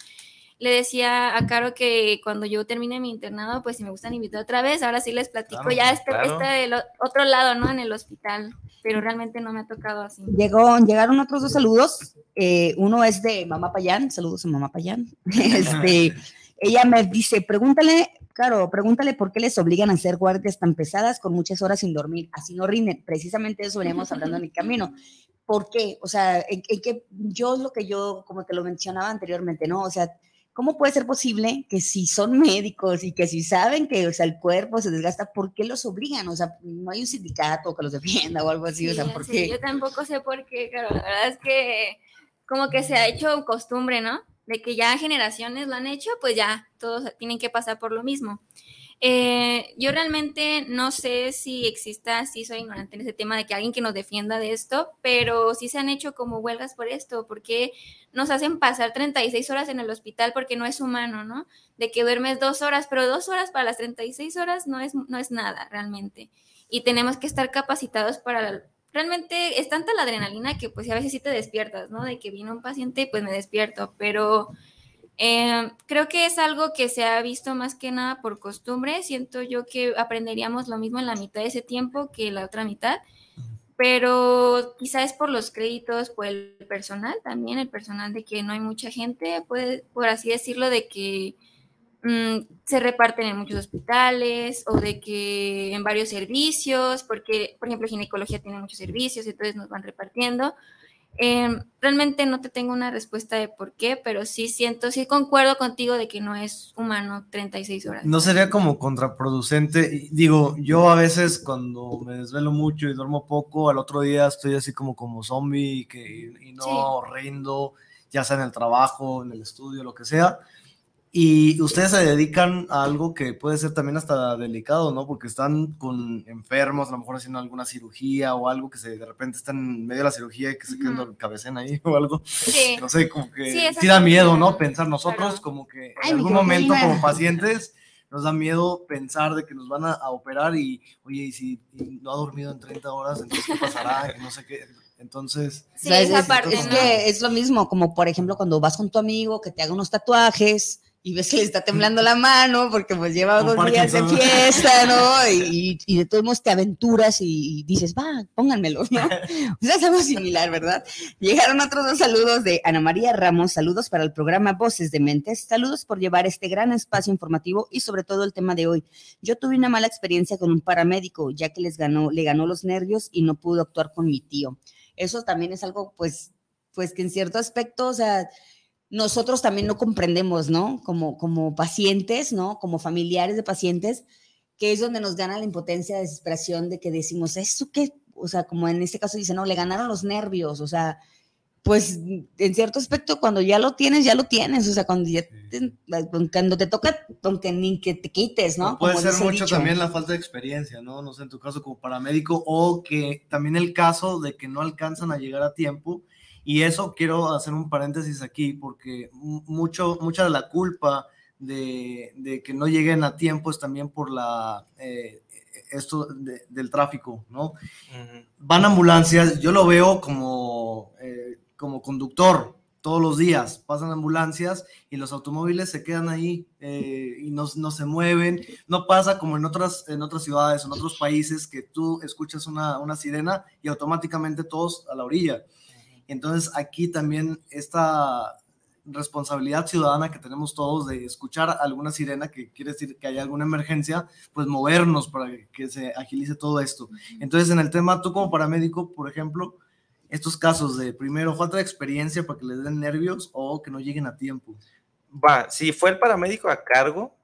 le decía a Caro que cuando yo termine mi internado, pues si me gustan invitar otra vez, ahora sí les platico claro, ya este, claro. este del otro lado, ¿no? En el hospital, pero realmente no me ha tocado así. Llegó, llegaron otros dos saludos, eh, uno es de Mamá Payán, saludos a Mamá Payán, este, ella me dice, pregúntale, claro, pregúntale por qué les obligan a hacer guardias tan pesadas con muchas horas sin dormir, así no rinden, precisamente eso veníamos hablando en el camino, ¿por qué? O sea, en, en que yo lo que yo, como te lo mencionaba anteriormente, ¿no? O sea, ¿cómo puede ser posible que si son médicos y que si saben que o sea, el cuerpo se desgasta, ¿por qué los obligan? O sea, no hay un sindicato que los defienda o algo así, sí, o sea, ¿por sí, qué? Yo tampoco sé por qué, claro, la verdad es que como que se ha hecho costumbre, ¿no? De que ya generaciones lo han hecho, pues ya todos tienen que pasar por lo mismo. Eh, yo realmente no sé si exista, sí soy ignorante en ese tema de que alguien que nos defienda de esto, pero sí se han hecho como huelgas por esto, porque nos hacen pasar 36 horas en el hospital porque no es humano, ¿no? De que duermes dos horas, pero dos horas para las 36 horas no es, no es nada realmente. Y tenemos que estar capacitados para... Realmente es tanta la adrenalina que pues a veces sí te despiertas, ¿no? De que vino un paciente, pues me despierto, pero eh, creo que es algo que se ha visto más que nada por costumbre. Siento yo que aprenderíamos lo mismo en la mitad de ese tiempo que la otra mitad, pero quizás es por los créditos, por el personal también, el personal de que no hay mucha gente, puede, por así decirlo, de que mm, se reparten en muchos hospitales o de que en varios servicios, porque, por ejemplo, ginecología tiene muchos servicios, entonces nos van repartiendo. Em, realmente no te tengo una respuesta de por qué, pero sí siento, sí concuerdo contigo de que no es humano 36 horas. No sería como contraproducente. Digo, yo a veces cuando me desvelo mucho y duermo poco, al otro día estoy así como como zombie y, que, y no rindo, ya sea en el trabajo, en el estudio, lo que sea. Y ustedes se dedican a algo que puede ser también hasta delicado, ¿no? Porque están con enfermos, a lo mejor haciendo alguna cirugía o algo que se, de repente están en medio de la cirugía y que se quedan uh cabecen ahí o algo. Sí. No sé, como que sí, da miedo, ¿no? Pensar nosotros como que en algún momento como pacientes nos da miedo pensar de que nos van a, operar y, oye, y si no ha dormido en 30 horas, entonces ¿qué pasará? no sé qué. Entonces, sí, esa parte, es, que es lo mismo, como por ejemplo cuando vas con tu amigo que te haga unos tatuajes y ves que le está temblando la mano porque pues lleva dos días de fiesta, ¿no? Y, y, de todos modos te aventuras y, dices, va, pónganmelo, ¿no? es algo similar, ¿verdad? Llegaron otros dos saludos de Ana María Ramos, saludos para el programa Voces de Mentes, saludos por llevar este gran espacio informativo y sobre todo el tema de hoy. Yo tuve una mala experiencia con un paramédico, ya que les ganó, le ganó los nervios y no pudo actuar con mi tío. Eso también es algo, pues, pues que en cierto aspecto, o sea, nosotros también no comprendemos, ¿no? Como, como pacientes, ¿no? Como familiares de pacientes, que es donde nos gana la impotencia, desesperación de que decimos, ¿eso qué? O sea, como en este caso dice, no, le ganaron los nervios, o sea, pues en cierto aspecto, cuando ya lo tienes, ya lo tienes, o sea, cuando, te, cuando te toca, aunque ni que te quites, ¿no? Puede ser mucho también la falta de experiencia, ¿no? No sé, en tu caso como paramédico, o que también el caso de que no alcanzan a llegar a tiempo y eso quiero hacer un paréntesis aquí porque mucho, mucha de la culpa de, que no lleguen a tiempo es también por la, eh, esto del tráfico, ¿no? Van ambulancias, yo lo veo como, eh, como conductor todos los días, pasan ambulancias y los automóviles se quedan ahí eh, y no, no, se mueven. No pasa como en otras, en otras ciudades, en otros países, que tú escuchas una, una sirena y automáticamente todos a la orilla. Entonces aquí también esta responsabilidad ciudadana que tenemos todos de escuchar alguna sirena que quiere decir que hay alguna emergencia, pues movernos para que se agilice todo esto. Entonces en el tema, tú como paramédico, por ejemplo, estos casos de primero falta de experiencia para que les den nervios o que no lleguen a tiempo. Va, si fue el paramédico a cargo,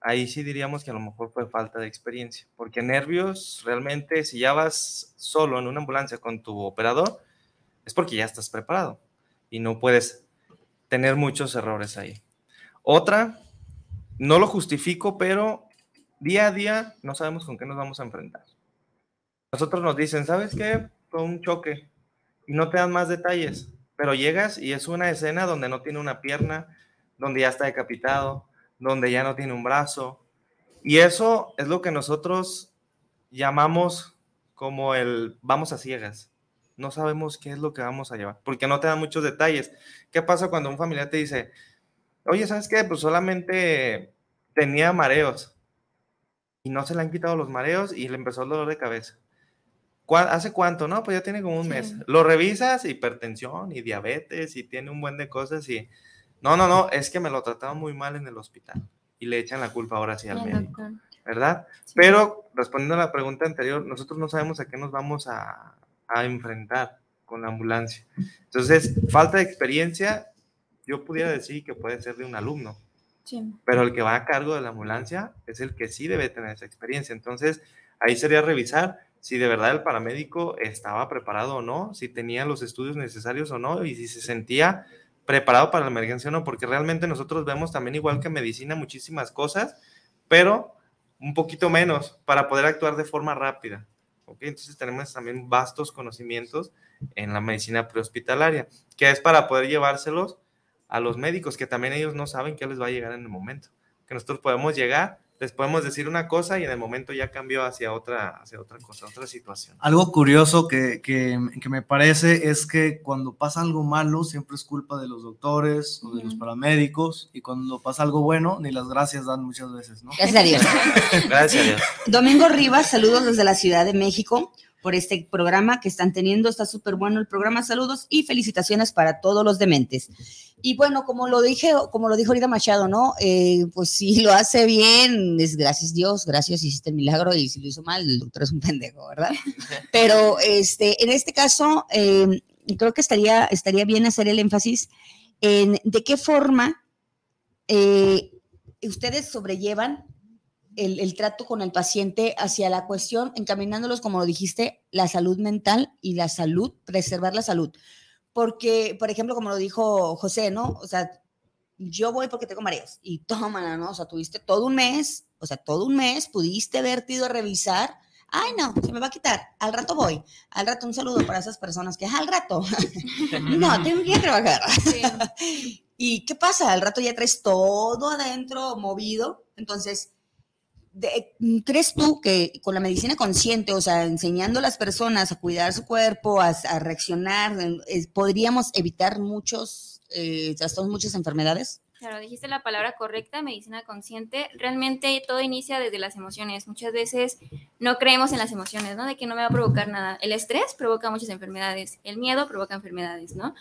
ahí sí diríamos que a lo mejor fue falta de experiencia, porque nervios realmente si ya vas solo en una ambulancia con tu operador, es porque ya estás preparado y no puedes tener muchos errores ahí. Otra, no lo justifico, pero día a día no sabemos con qué nos vamos a enfrentar. Nosotros nos dicen, ¿sabes qué? Con un choque y no te dan más detalles, pero llegas y es una escena donde no tiene una pierna, donde ya está decapitado, donde ya no tiene un brazo. Y eso es lo que nosotros llamamos como el vamos a ciegas no sabemos qué es lo que vamos a llevar, porque no te dan muchos detalles. ¿Qué pasa cuando un familiar te dice, oye, ¿sabes qué? Pues solamente tenía mareos y no se le han quitado los mareos y le empezó el dolor de cabeza. ¿Hace cuánto? No, pues ya tiene como un mes. Lo revisas, hipertensión y diabetes y tiene un buen de cosas y... No, no, no, es que me lo trataron muy mal en el hospital y le echan la culpa ahora sí al médico, ¿verdad? Pero respondiendo a la pregunta anterior, nosotros no sabemos a qué nos vamos a, a enfrentar con la ambulancia. Entonces, falta de experiencia, yo pudiera decir que puede ser de un alumno, pero el que va a cargo de la ambulancia es el que sí debe tener esa experiencia. Entonces, ahí sería revisar si de verdad el paramédico estaba preparado o no, si tenía los estudios necesarios o no, y si se sentía preparado para la emergencia o no, porque realmente nosotros vemos también igual que medicina muchísimas cosas, pero un poquito menos para poder actuar de forma rápida. ¿Ok? Entonces tenemos también vastos conocimientos en la medicina prehospitalaria, que es para poder llevárselos a los médicos, que también ellos no saben qué les va a llegar en el momento, que nosotros podemos llegar les podemos decir una cosa y en el momento ya cambió hacia otra, hacia otra cosa, otra situación. Algo curioso que, que, que, me parece es que cuando pasa algo malo siempre es culpa de los doctores o de los paramédicos y cuando pasa algo bueno ni las gracias dan muchas veces, ¿no? Gracias a Dios. gracias a Dios. Domingo Rivas, saludos desde la Ciudad de México por este programa que están teniendo. Está súper bueno el programa. Saludos y felicitaciones para todos los dementes. Y bueno, como lo dije, como lo dijo ahorita Machado, ¿no? Eh, pues si lo hace bien, es gracias Dios, gracias, hiciste el milagro, y si lo hizo mal, el doctor es un pendejo, ¿verdad? Pero este, en este caso, eh, creo que estaría, estaría bien hacer el énfasis en de qué forma eh, ustedes sobrellevan el, el, trato con el paciente hacia la cuestión, encaminándolos, como lo dijiste, la salud mental y la salud, preservar la salud porque, por ejemplo, como lo dijo José, ¿no? O sea, yo voy porque tengo mareos y tómala, ¿no? O sea, tuviste todo un mes, o sea, todo un mes, pudiste haberte ido a revisar. Ay, no, se me va a quitar. Al rato voy. Al rato un saludo para esas personas que al rato. no, tengo que ir a trabajar. ¿Y qué pasa? Al rato ya traes todo adentro movido. Entonces, ¿crees tú que con la medicina consciente, o sea, enseñando a las personas a cuidar su cuerpo, a, reaccionar, podríamos evitar muchos eh, trastornos, muchas enfermedades? Claro, dijiste la palabra correcta, medicina consciente. Realmente todo inicia desde las emociones. Muchas veces no creemos en las emociones, ¿no? De que no me va a provocar nada. El estrés provoca muchas enfermedades, el miedo provoca enfermedades, ¿no?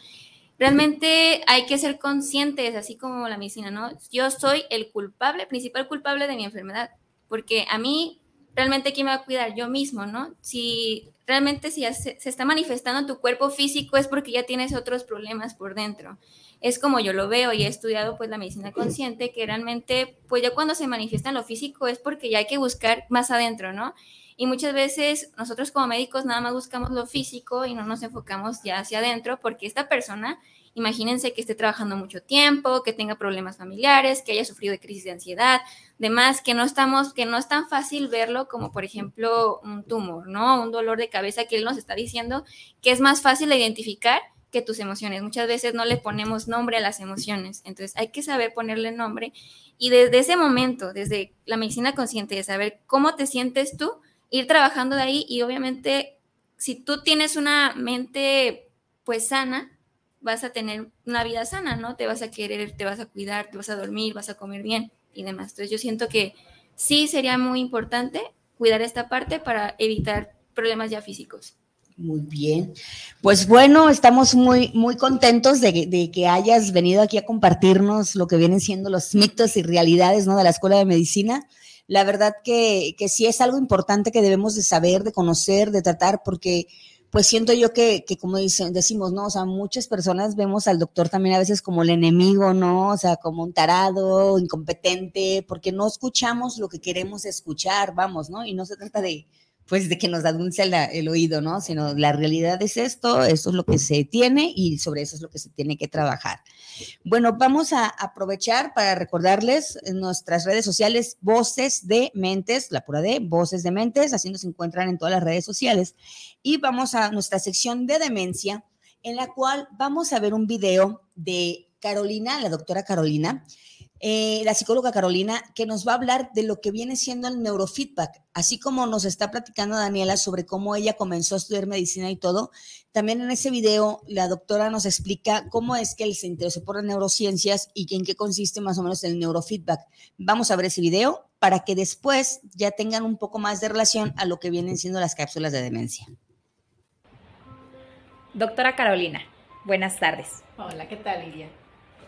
Realmente hay que ser conscientes, así como la medicina, ¿no? Yo soy el culpable, principal culpable de mi enfermedad porque a mí realmente quién me va a cuidar yo mismo, ¿no? Si realmente si se, se, está manifestando tu cuerpo físico es porque ya tienes otros problemas por dentro. Es como yo lo veo y he estudiado pues la medicina consciente que realmente pues ya cuando se manifiesta en lo físico es porque ya hay que buscar más adentro, ¿no? Y muchas veces nosotros como médicos nada más buscamos lo físico y no nos enfocamos ya hacia adentro porque esta persona Imagínense que esté trabajando mucho tiempo, que tenga problemas familiares, que haya sufrido de crisis de ansiedad, demás, que no estamos, que no es tan fácil verlo como por ejemplo un tumor, ¿no? Un dolor de cabeza que él nos está diciendo que es más fácil de identificar que tus emociones. Muchas veces no le ponemos nombre a las emociones, entonces hay que saber ponerle nombre y desde ese momento, desde la medicina consciente de saber cómo te sientes tú, ir trabajando de ahí y obviamente si tú tienes una mente pues sana, vas a tener una vida sana, ¿no? Te vas a querer, te vas a cuidar, te vas a dormir, vas a comer bien y demás. Entonces yo siento que sí sería muy importante cuidar esta parte para evitar problemas ya físicos. Muy bien. Pues bueno, estamos muy, muy contentos de, que hayas venido aquí a compartirnos lo que vienen siendo los mitos y realidades ¿no? de la Escuela de Medicina. La verdad que, que sí es algo importante que debemos de saber, de conocer, de tratar, porque pues siento yo que, que como dicen, decimos, ¿no? O sea, muchas personas vemos al doctor también a veces como el enemigo, ¿no? O sea, como un tarado, incompetente, porque no escuchamos lo que queremos escuchar, vamos, ¿no? Y no se trata de, pues de que nos adulce el oído, ¿no? Sino la realidad es esto, esto es lo que se tiene y sobre eso es lo que se tiene que trabajar. Bueno, vamos a aprovechar para recordarles en nuestras redes sociales Voces de Mentes, la pura de Voces de Mentes, así nos encuentran en todas las redes sociales. Y vamos a nuestra sección de demencia, en la cual vamos a ver un video de Carolina, la doctora Carolina, eh, la psicóloga Carolina, que nos va a hablar de lo que viene siendo el neurofeedback, así como nos está platicando Daniela sobre cómo ella comenzó a estudiar medicina y todo. También en ese video la doctora nos explica cómo es que él se interesó por las neurociencias y en qué consiste más o menos el neurofeedback. Vamos a ver ese video para que después ya tengan un poco más de relación a lo que vienen siendo las cápsulas de demencia. Doctora Carolina, buenas tardes. Hola, ¿qué tal, Lidia?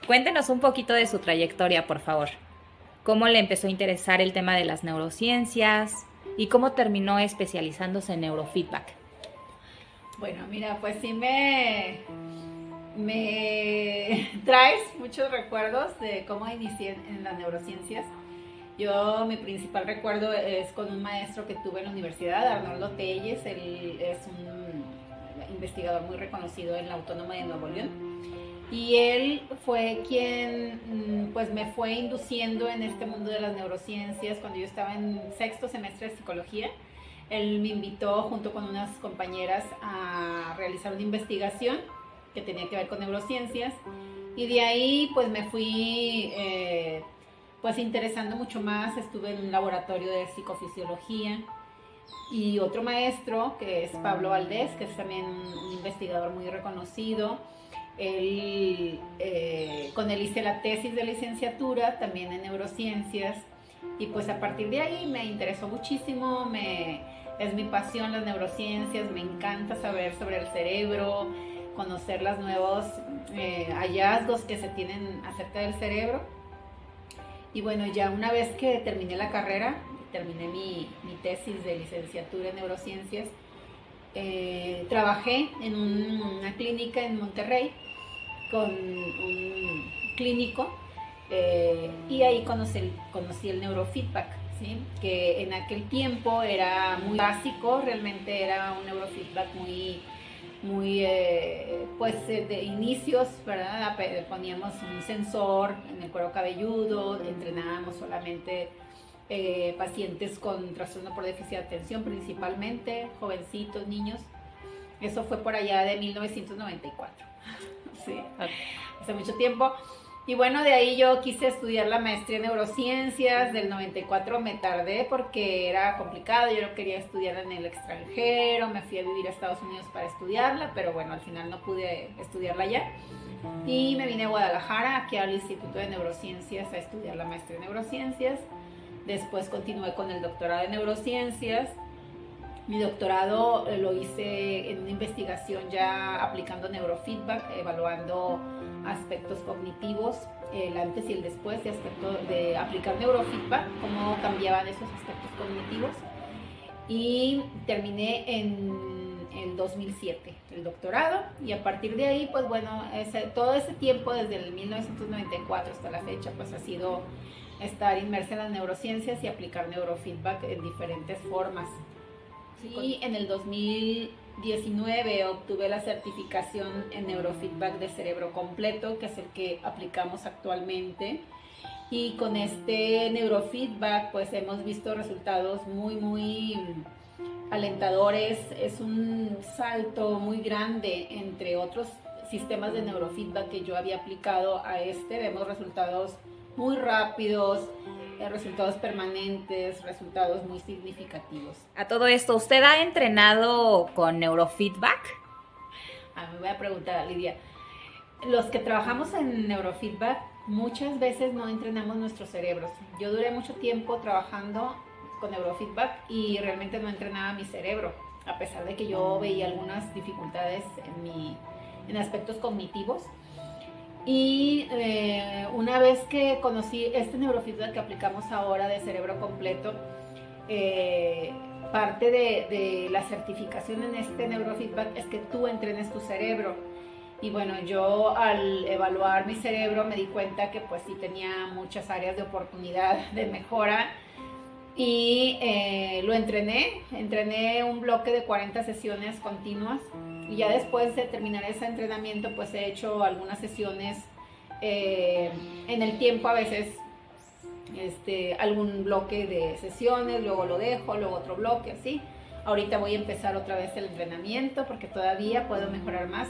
Cuéntenos un poquito de su trayectoria, por favor. ¿Cómo le empezó a interesar el tema de las neurociencias y cómo terminó especializándose en neurofeedback? Bueno, mira, pues sí me, me traes muchos recuerdos de cómo inicié en las neurociencias. Yo, mi principal recuerdo es con un maestro que tuve en la universidad, Arnoldo Telles, él es un investigador muy reconocido en la Autónoma de Nuevo León Y él fue quien mm, pues me fue induciendo en este mundo de las neurociencias cuando yo estaba en sexto semestre de psicología. Él me invitó junto con unas compañeras a realizar una investigación que tenía que ver con neurociencias y de ahí pues me fui eh, pues interesando mucho más, estuve en un laboratorio de psicofisiología y otro maestro que es Pablo Valdés, que es también un investigador muy reconocido. Él, eh, con él hice la tesis de licenciatura también en neurociencias y pues a partir de ahí me interesó muchísimo, me, es mi pasión las neurociencias, me encanta saber sobre el cerebro, conocer los nuevos eh, hallazgos que se tienen acerca del cerebro. Y bueno, ya una vez que terminé la carrera, terminé mi, tesis de licenciatura en neurociencias, eh, trabajé en una clínica en Monterrey con un clínico eh, y ahí conocí, conocí el neurofeedback, ¿sí? que en aquel tiempo era muy básico, realmente era un neurofeedback muy muy, eh, pues de inicios, ¿verdad? Poníamos un sensor en el cuero cabelludo, entrenábamos solamente eh, pacientes con trastorno por déficit de atención, principalmente jovencitos, niños. Eso fue por allá de 1994, sí, hace mucho tiempo. Y bueno, de ahí yo quise estudiar la maestría en neurociencias, del 94 me tardé porque era complicado, yo quería estudiar en el extranjero, me fui a vivir a Estados Unidos para estudiarla, pero bueno, al final no pude estudiarla ya. Y me vine a Guadalajara, aquí al Instituto de Neurociencias, a estudiar la maestría en neurociencias. Después continué con el doctorado en neurociencias. Mi doctorado eh, lo hice en una investigación ya aplicando neurofeedback, evaluando aspectos cognitivos, el antes y el después de, de aplicar neurofeedback, cómo cambiaban esos aspectos cognitivos. Y terminé en el 2007 el doctorado y a partir de ahí, pues bueno, ese, todo ese tiempo desde el 1994 hasta la fecha, pues ha sido estar inmersa en las neurociencias y aplicar neurofeedback en diferentes formas. Y en el 2000 19 obtuve la certificación en neurofeedback de cerebro completo, que es el que aplicamos actualmente. Y con este neurofeedback pues hemos visto resultados muy, muy alentadores. Es un salto muy grande entre otros sistemas de neurofeedback que yo había aplicado a este. Vemos resultados muy rápidos, resultados permanentes, resultados muy significativos. A todo esto, ¿usted ha entrenado con neurofeedback? Ah, me voy a preguntar a Lidia. Los que trabajamos en neurofeedback muchas veces no entrenamos nuestros cerebros. Yo duré mucho tiempo trabajando con neurofeedback y realmente no entrenaba mi cerebro, a pesar de que yo veía algunas dificultades en, mi, en aspectos cognitivos y eh, una vez que conocí este neurofeedback que aplicamos ahora de cerebro completo, eh, parte de, la certificación en este neurofeedback es que tú entrenes tu cerebro. Y bueno, yo al evaluar mi cerebro me di cuenta que pues sí tenía muchas áreas de oportunidad de mejora. Y eh, lo entrené, entrené un bloque de 40 sesiones continuas y ya después de terminar ese entrenamiento, pues he hecho algunas sesiones eh, en el tiempo, a veces este, algún bloque de sesiones, luego lo dejo, luego otro bloque, así. Ahorita voy a empezar otra vez el entrenamiento porque todavía puedo mejorar más.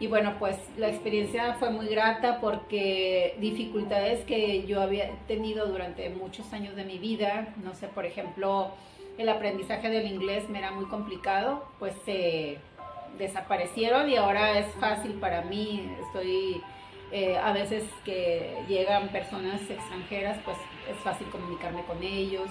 Y bueno, pues la experiencia fue muy grata porque dificultades que yo había tenido durante muchos años de mi vida, no sé, por ejemplo, el aprendizaje del inglés me era muy complicado, pues se desaparecieron y ahora es fácil para mí. Estoy eh, a veces que llegan personas extranjeras, pues es fácil comunicarme con ellos.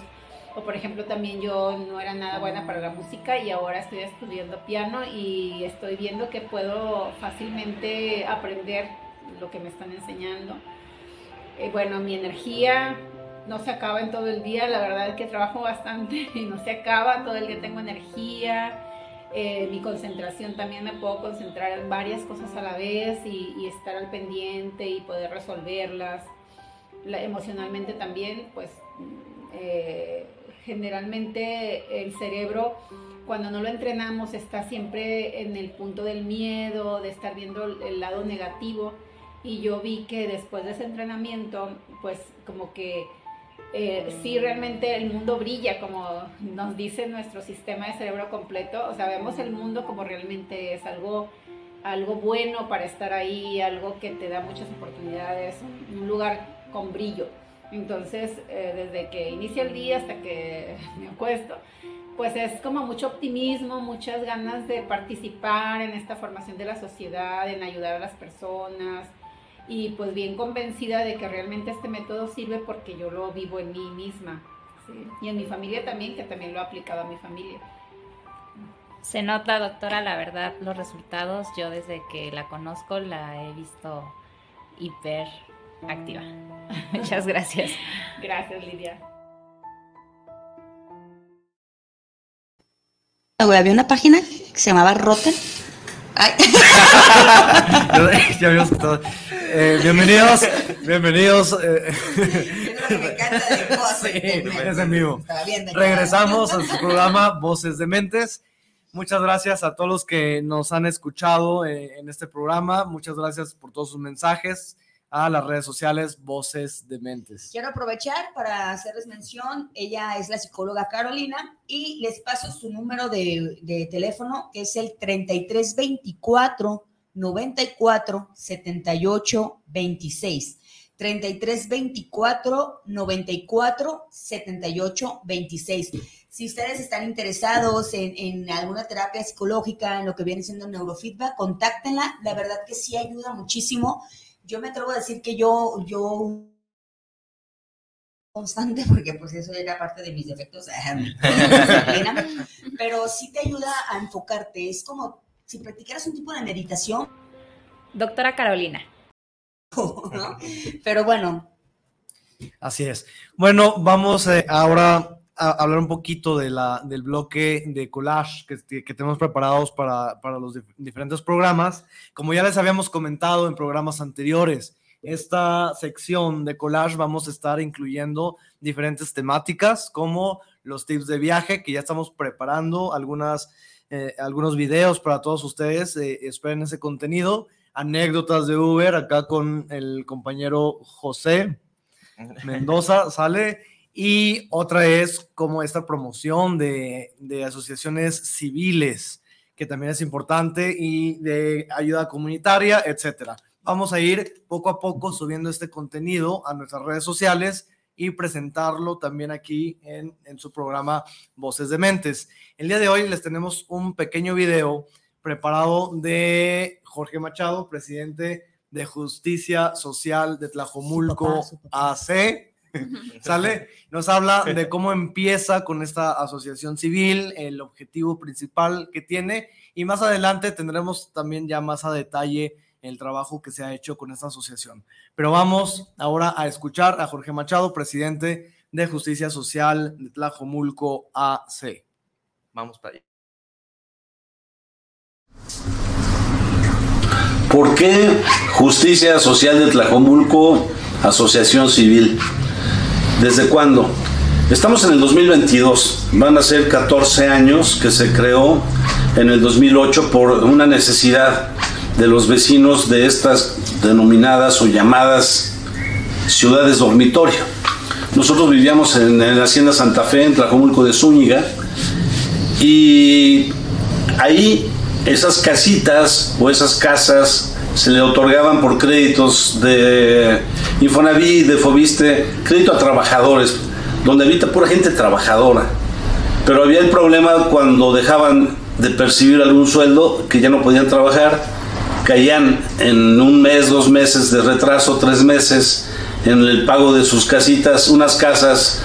O por ejemplo también yo no era nada buena para la música y ahora estoy estudiando piano y estoy viendo que puedo fácilmente aprender lo que me están enseñando. Eh, bueno, mi energía no se acaba en todo el día, la verdad es que trabajo bastante y no se acaba, todo el día tengo energía eh, mi concentración también me puedo concentrar en varias cosas a la vez y, estar al pendiente y poder resolverlas. emocionalmente también, pues eh, generalmente el cerebro cuando no lo entrenamos está siempre en el punto del miedo, de estar viendo el lado negativo y yo vi que después de ese entrenamiento, pues como que eh, sí realmente el mundo brilla, como nos dice nuestro sistema de cerebro completo, o sea, vemos el mundo como realmente es algo, algo bueno para estar ahí, algo que te da muchas oportunidades, un lugar con brillo. Entonces, eh, desde que inicia el día hasta que me acuesto, pues es como mucho optimismo, muchas ganas de participar en esta formación de la sociedad, en ayudar a las personas y pues bien convencida de que realmente este método sirve porque yo lo vivo en mí misma y en mi familia también, que también lo he aplicado a mi familia. Se nota, doctora, la verdad, los resultados. Yo desde que la conozco la he visto hiper activa. Muchas gracias. Gracias, Lidia. Había una página que se llamaba Rotten. Ay. ya habíamos. Eh, bienvenidos, bienvenidos. Eh, sí, es en vivo. Regresamos a su programa Voces de Mentes. Muchas gracias a todos los que nos han escuchado eh, en este programa. Muchas gracias por todos sus mensajes a las redes sociales Voces de Mentes. Quiero aprovechar para hacerles mención, ella es la psicóloga Carolina y les paso su número de, de teléfono, que es el 3324 94 78 26. 33 24 94 78 26. Si ustedes están interesados en, en, alguna terapia psicológica, en lo que viene siendo neurofeedback, contáctenla. La verdad que sí ayuda muchísimo. Yo me atrevo a decir que yo, yo constante, porque pues eso era parte de mis defectos, pero sí te ayuda a enfocarte. Es como si practicaras un tipo de meditación. Doctora Carolina. Pero bueno. Así es. Bueno, vamos eh, ahora a hablar un poquito de la, del bloque de collage que, que tenemos preparados para, para los dif diferentes programas. Como ya les habíamos comentado en programas anteriores, esta sección de collage vamos a estar incluyendo diferentes temáticas como los tips de viaje, que ya estamos preparando algunas, eh, algunos videos para todos ustedes. Eh, esperen ese contenido. Anécdotas de Uber, acá con el compañero José Mendoza, sale y otra es como esta promoción de, de, asociaciones civiles, que también es importante, y de ayuda comunitaria, etcétera. Vamos a ir poco a poco subiendo este contenido a nuestras redes sociales y presentarlo también aquí en, en su programa Voces de Mentes. El día de hoy les tenemos un pequeño video preparado de Jorge Machado, presidente de Justicia Social de Tlajomulco AC ¿Sale? Nos habla de cómo empieza con esta asociación civil, el objetivo principal que tiene y más adelante tendremos también ya más a detalle el trabajo que se ha hecho con esta asociación. Pero vamos ahora a escuchar a Jorge Machado, presidente de Justicia Social de Tlajomulco AC. Vamos para allá. ¿Por qué Justicia Social de Tlajomulco, Asociación Civil? ¿Desde cuándo? Estamos en el 2022, van a ser 14 años que se creó en el 2008 por una necesidad de los vecinos de estas denominadas o llamadas ciudades dormitorio. Nosotros vivíamos en, en la Hacienda Santa Fe, en Tlajomulco de Zúñiga, y ahí esas casitas o esas casas se le otorgaban por créditos de Infonavit, de Fobiste, crédito a trabajadores, donde habita pura gente trabajadora. Pero había el problema cuando dejaban de percibir algún sueldo, que ya no podían trabajar, caían en un mes, dos meses de retraso, tres meses en el pago de sus casitas, unas casas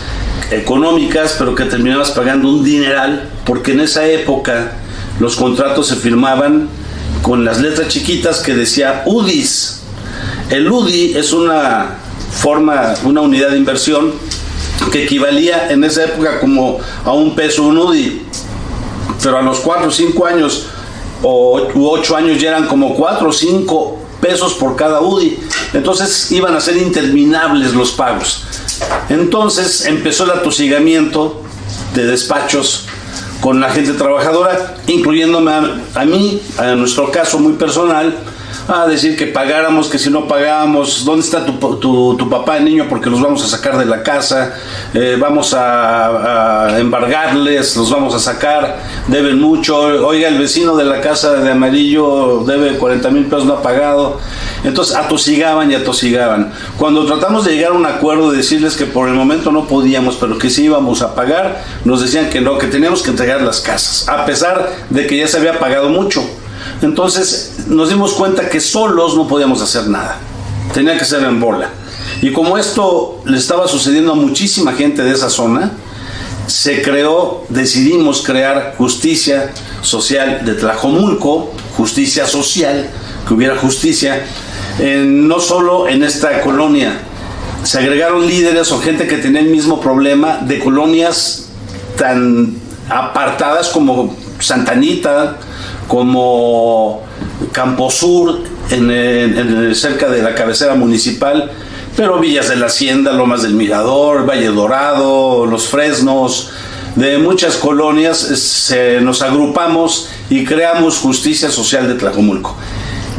económicas, pero que terminabas pagando un dineral, porque en esa época los contratos se firmaban con las letras chiquitas que decía UDIs. El UDI es una forma, una unidad de inversión que equivalía en esa época como a un peso un UDI. Pero a los 4 o 5 años o 8 años ya eran como 4 o 5 pesos por cada UDI. Entonces iban a ser interminables los pagos. Entonces empezó el atosigamiento de despachos con la gente trabajadora, incluyéndome a, mí, a nuestro caso muy personal, a decir que pagáramos, que si no pagábamos, ¿dónde está tu, tu, tu papá niño? Porque los vamos a sacar de la casa, eh, vamos a, a, embargarles, los vamos a sacar, deben mucho, oiga, el vecino de la casa de amarillo debe 40 mil pesos, no ha pagado. Entonces atosigaban y atosigaban. Cuando tratamos de llegar a un acuerdo, de decirles que por el momento no podíamos, pero que sí íbamos a pagar, nos decían que no, que teníamos que entregar las casas, a pesar de que ya se había pagado mucho. Entonces nos dimos cuenta que solos no podíamos hacer nada, tenía que ser en bola. Y como esto le estaba sucediendo a muchísima gente de esa zona, se creó, decidimos crear justicia social de Tlajomulco, justicia social, que hubiera justicia, no solo en esta colonia, se agregaron líderes o gente que tenía el mismo problema de colonias tan apartadas como Santanita, como Camposur, en, en, cerca de la cabecera municipal, pero Villas de la Hacienda, Lomas del Mirador, Valle Dorado, Los Fresnos, de muchas colonias se, nos agrupamos y creamos Justicia Social de Tlajomulco.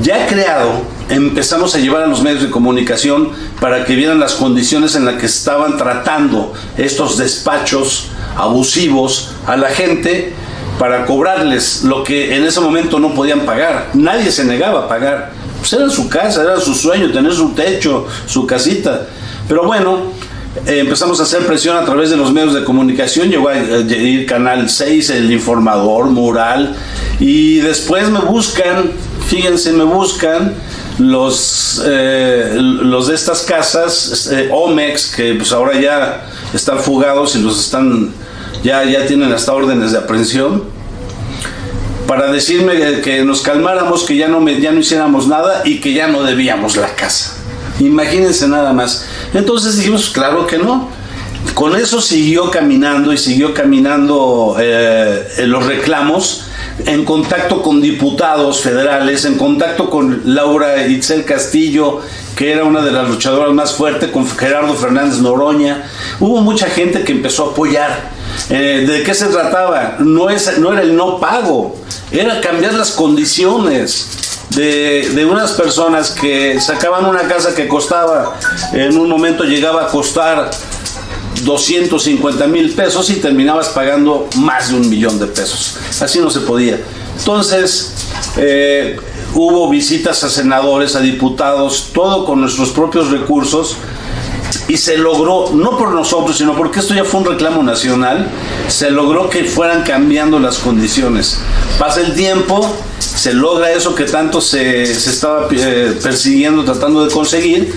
Ya creado, empezamos a llevar a los medios de comunicación para que vieran las condiciones en las que estaban tratando estos despachos abusivos a la gente para cobrarles lo que en ese momento no podían pagar. Nadie se negaba a pagar. Pues era su casa, era su sueño, tener su techo, su casita. Pero bueno, eh, empezamos a hacer presión a través de los medios de comunicación. Llegó a ir Canal 6, El Informador, Mural. Y después me buscan, fíjense, me buscan los, eh, los de estas casas, eh, Omex, que pues ahora ya están fugados y los están ya, ya tienen hasta órdenes de aprehensión, para decirme que nos calmáramos, que ya no, me, ya no hiciéramos nada y que ya no debíamos la casa. Imagínense nada más. Entonces dijimos, claro que no. Con eso siguió caminando y siguió caminando eh, los reclamos en contacto con diputados federales, en contacto con Laura Itzel Castillo, que era una de las luchadoras más fuertes, con Gerardo Fernández Noroña. Hubo mucha gente que empezó a apoyar. Eh, ¿De qué se trataba? No, es, no era el no pago, era cambiar las condiciones. De, de, unas personas que sacaban una casa que costaba, en un momento llegaba a costar 250 mil pesos y terminabas pagando más de un millón de pesos. Así no se podía. Entonces, eh, hubo visitas a senadores, a diputados, todo con nuestros propios recursos y se logró, no por nosotros, sino porque esto ya fue un reclamo nacional, se logró que fueran cambiando las condiciones. Pasa el tiempo, se logra eso que tanto se, se estaba eh, persiguiendo, tratando de conseguir,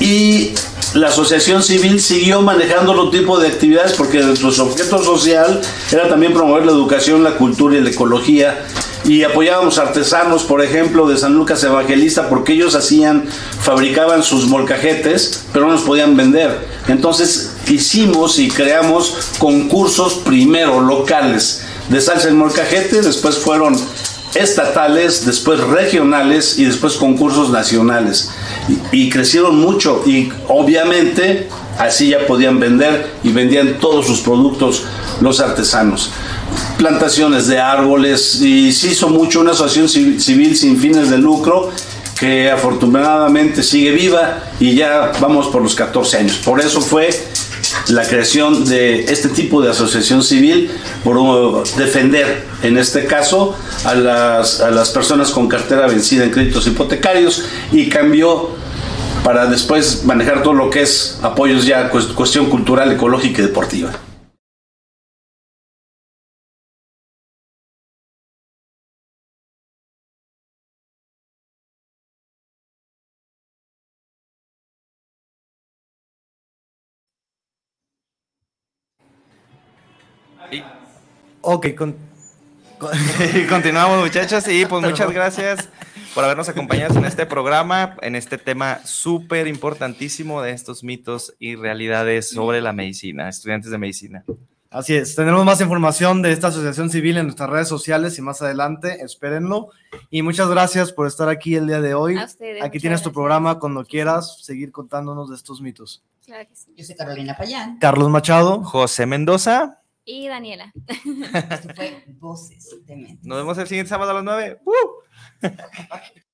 y la asociación civil siguió manejando otro tipo de actividades porque nuestro objeto social era también promover la educación, la cultura y la ecología. Y apoyábamos artesanos, por ejemplo, de San Lucas Evangelista, porque ellos hacían, fabricaban sus molcajetes, pero no los podían vender. Entonces hicimos y creamos concursos primero locales de salsa en molcajete, después fueron estatales, después regionales y después concursos nacionales. Y, crecieron mucho y obviamente así ya podían vender y vendían todos sus productos los artesanos. Plantaciones de árboles y se hizo mucho una asociación civil sin fines de lucro que afortunadamente sigue viva y ya vamos por los 14 años. Por eso fue la creación de este tipo de asociación civil por defender, en este caso, a las, a las personas con cartera vencida en créditos hipotecarios y cambió para después manejar todo lo que es apoyos ya cuestión cultural, ecológica y deportiva. Ok, con, continuamos muchachos y pues muchas gracias por habernos acompañado en este programa, en este tema súper importantísimo de estos mitos y realidades sobre la medicina, estudiantes de medicina. Así es, tendremos más información de esta asociación civil en nuestras redes sociales y más adelante, espérenlo. Y muchas gracias por estar aquí el día de hoy. Ustedes, aquí tienes tu programa cuando quieras seguir contándonos de estos mitos. Claro que sí. Yo soy Carolina Payán. Carlos Machado. José Mendoza. Y Daniela. Esto fue Voces de Mente. Nos vemos el siguiente sábado a las 9. ¡Uh!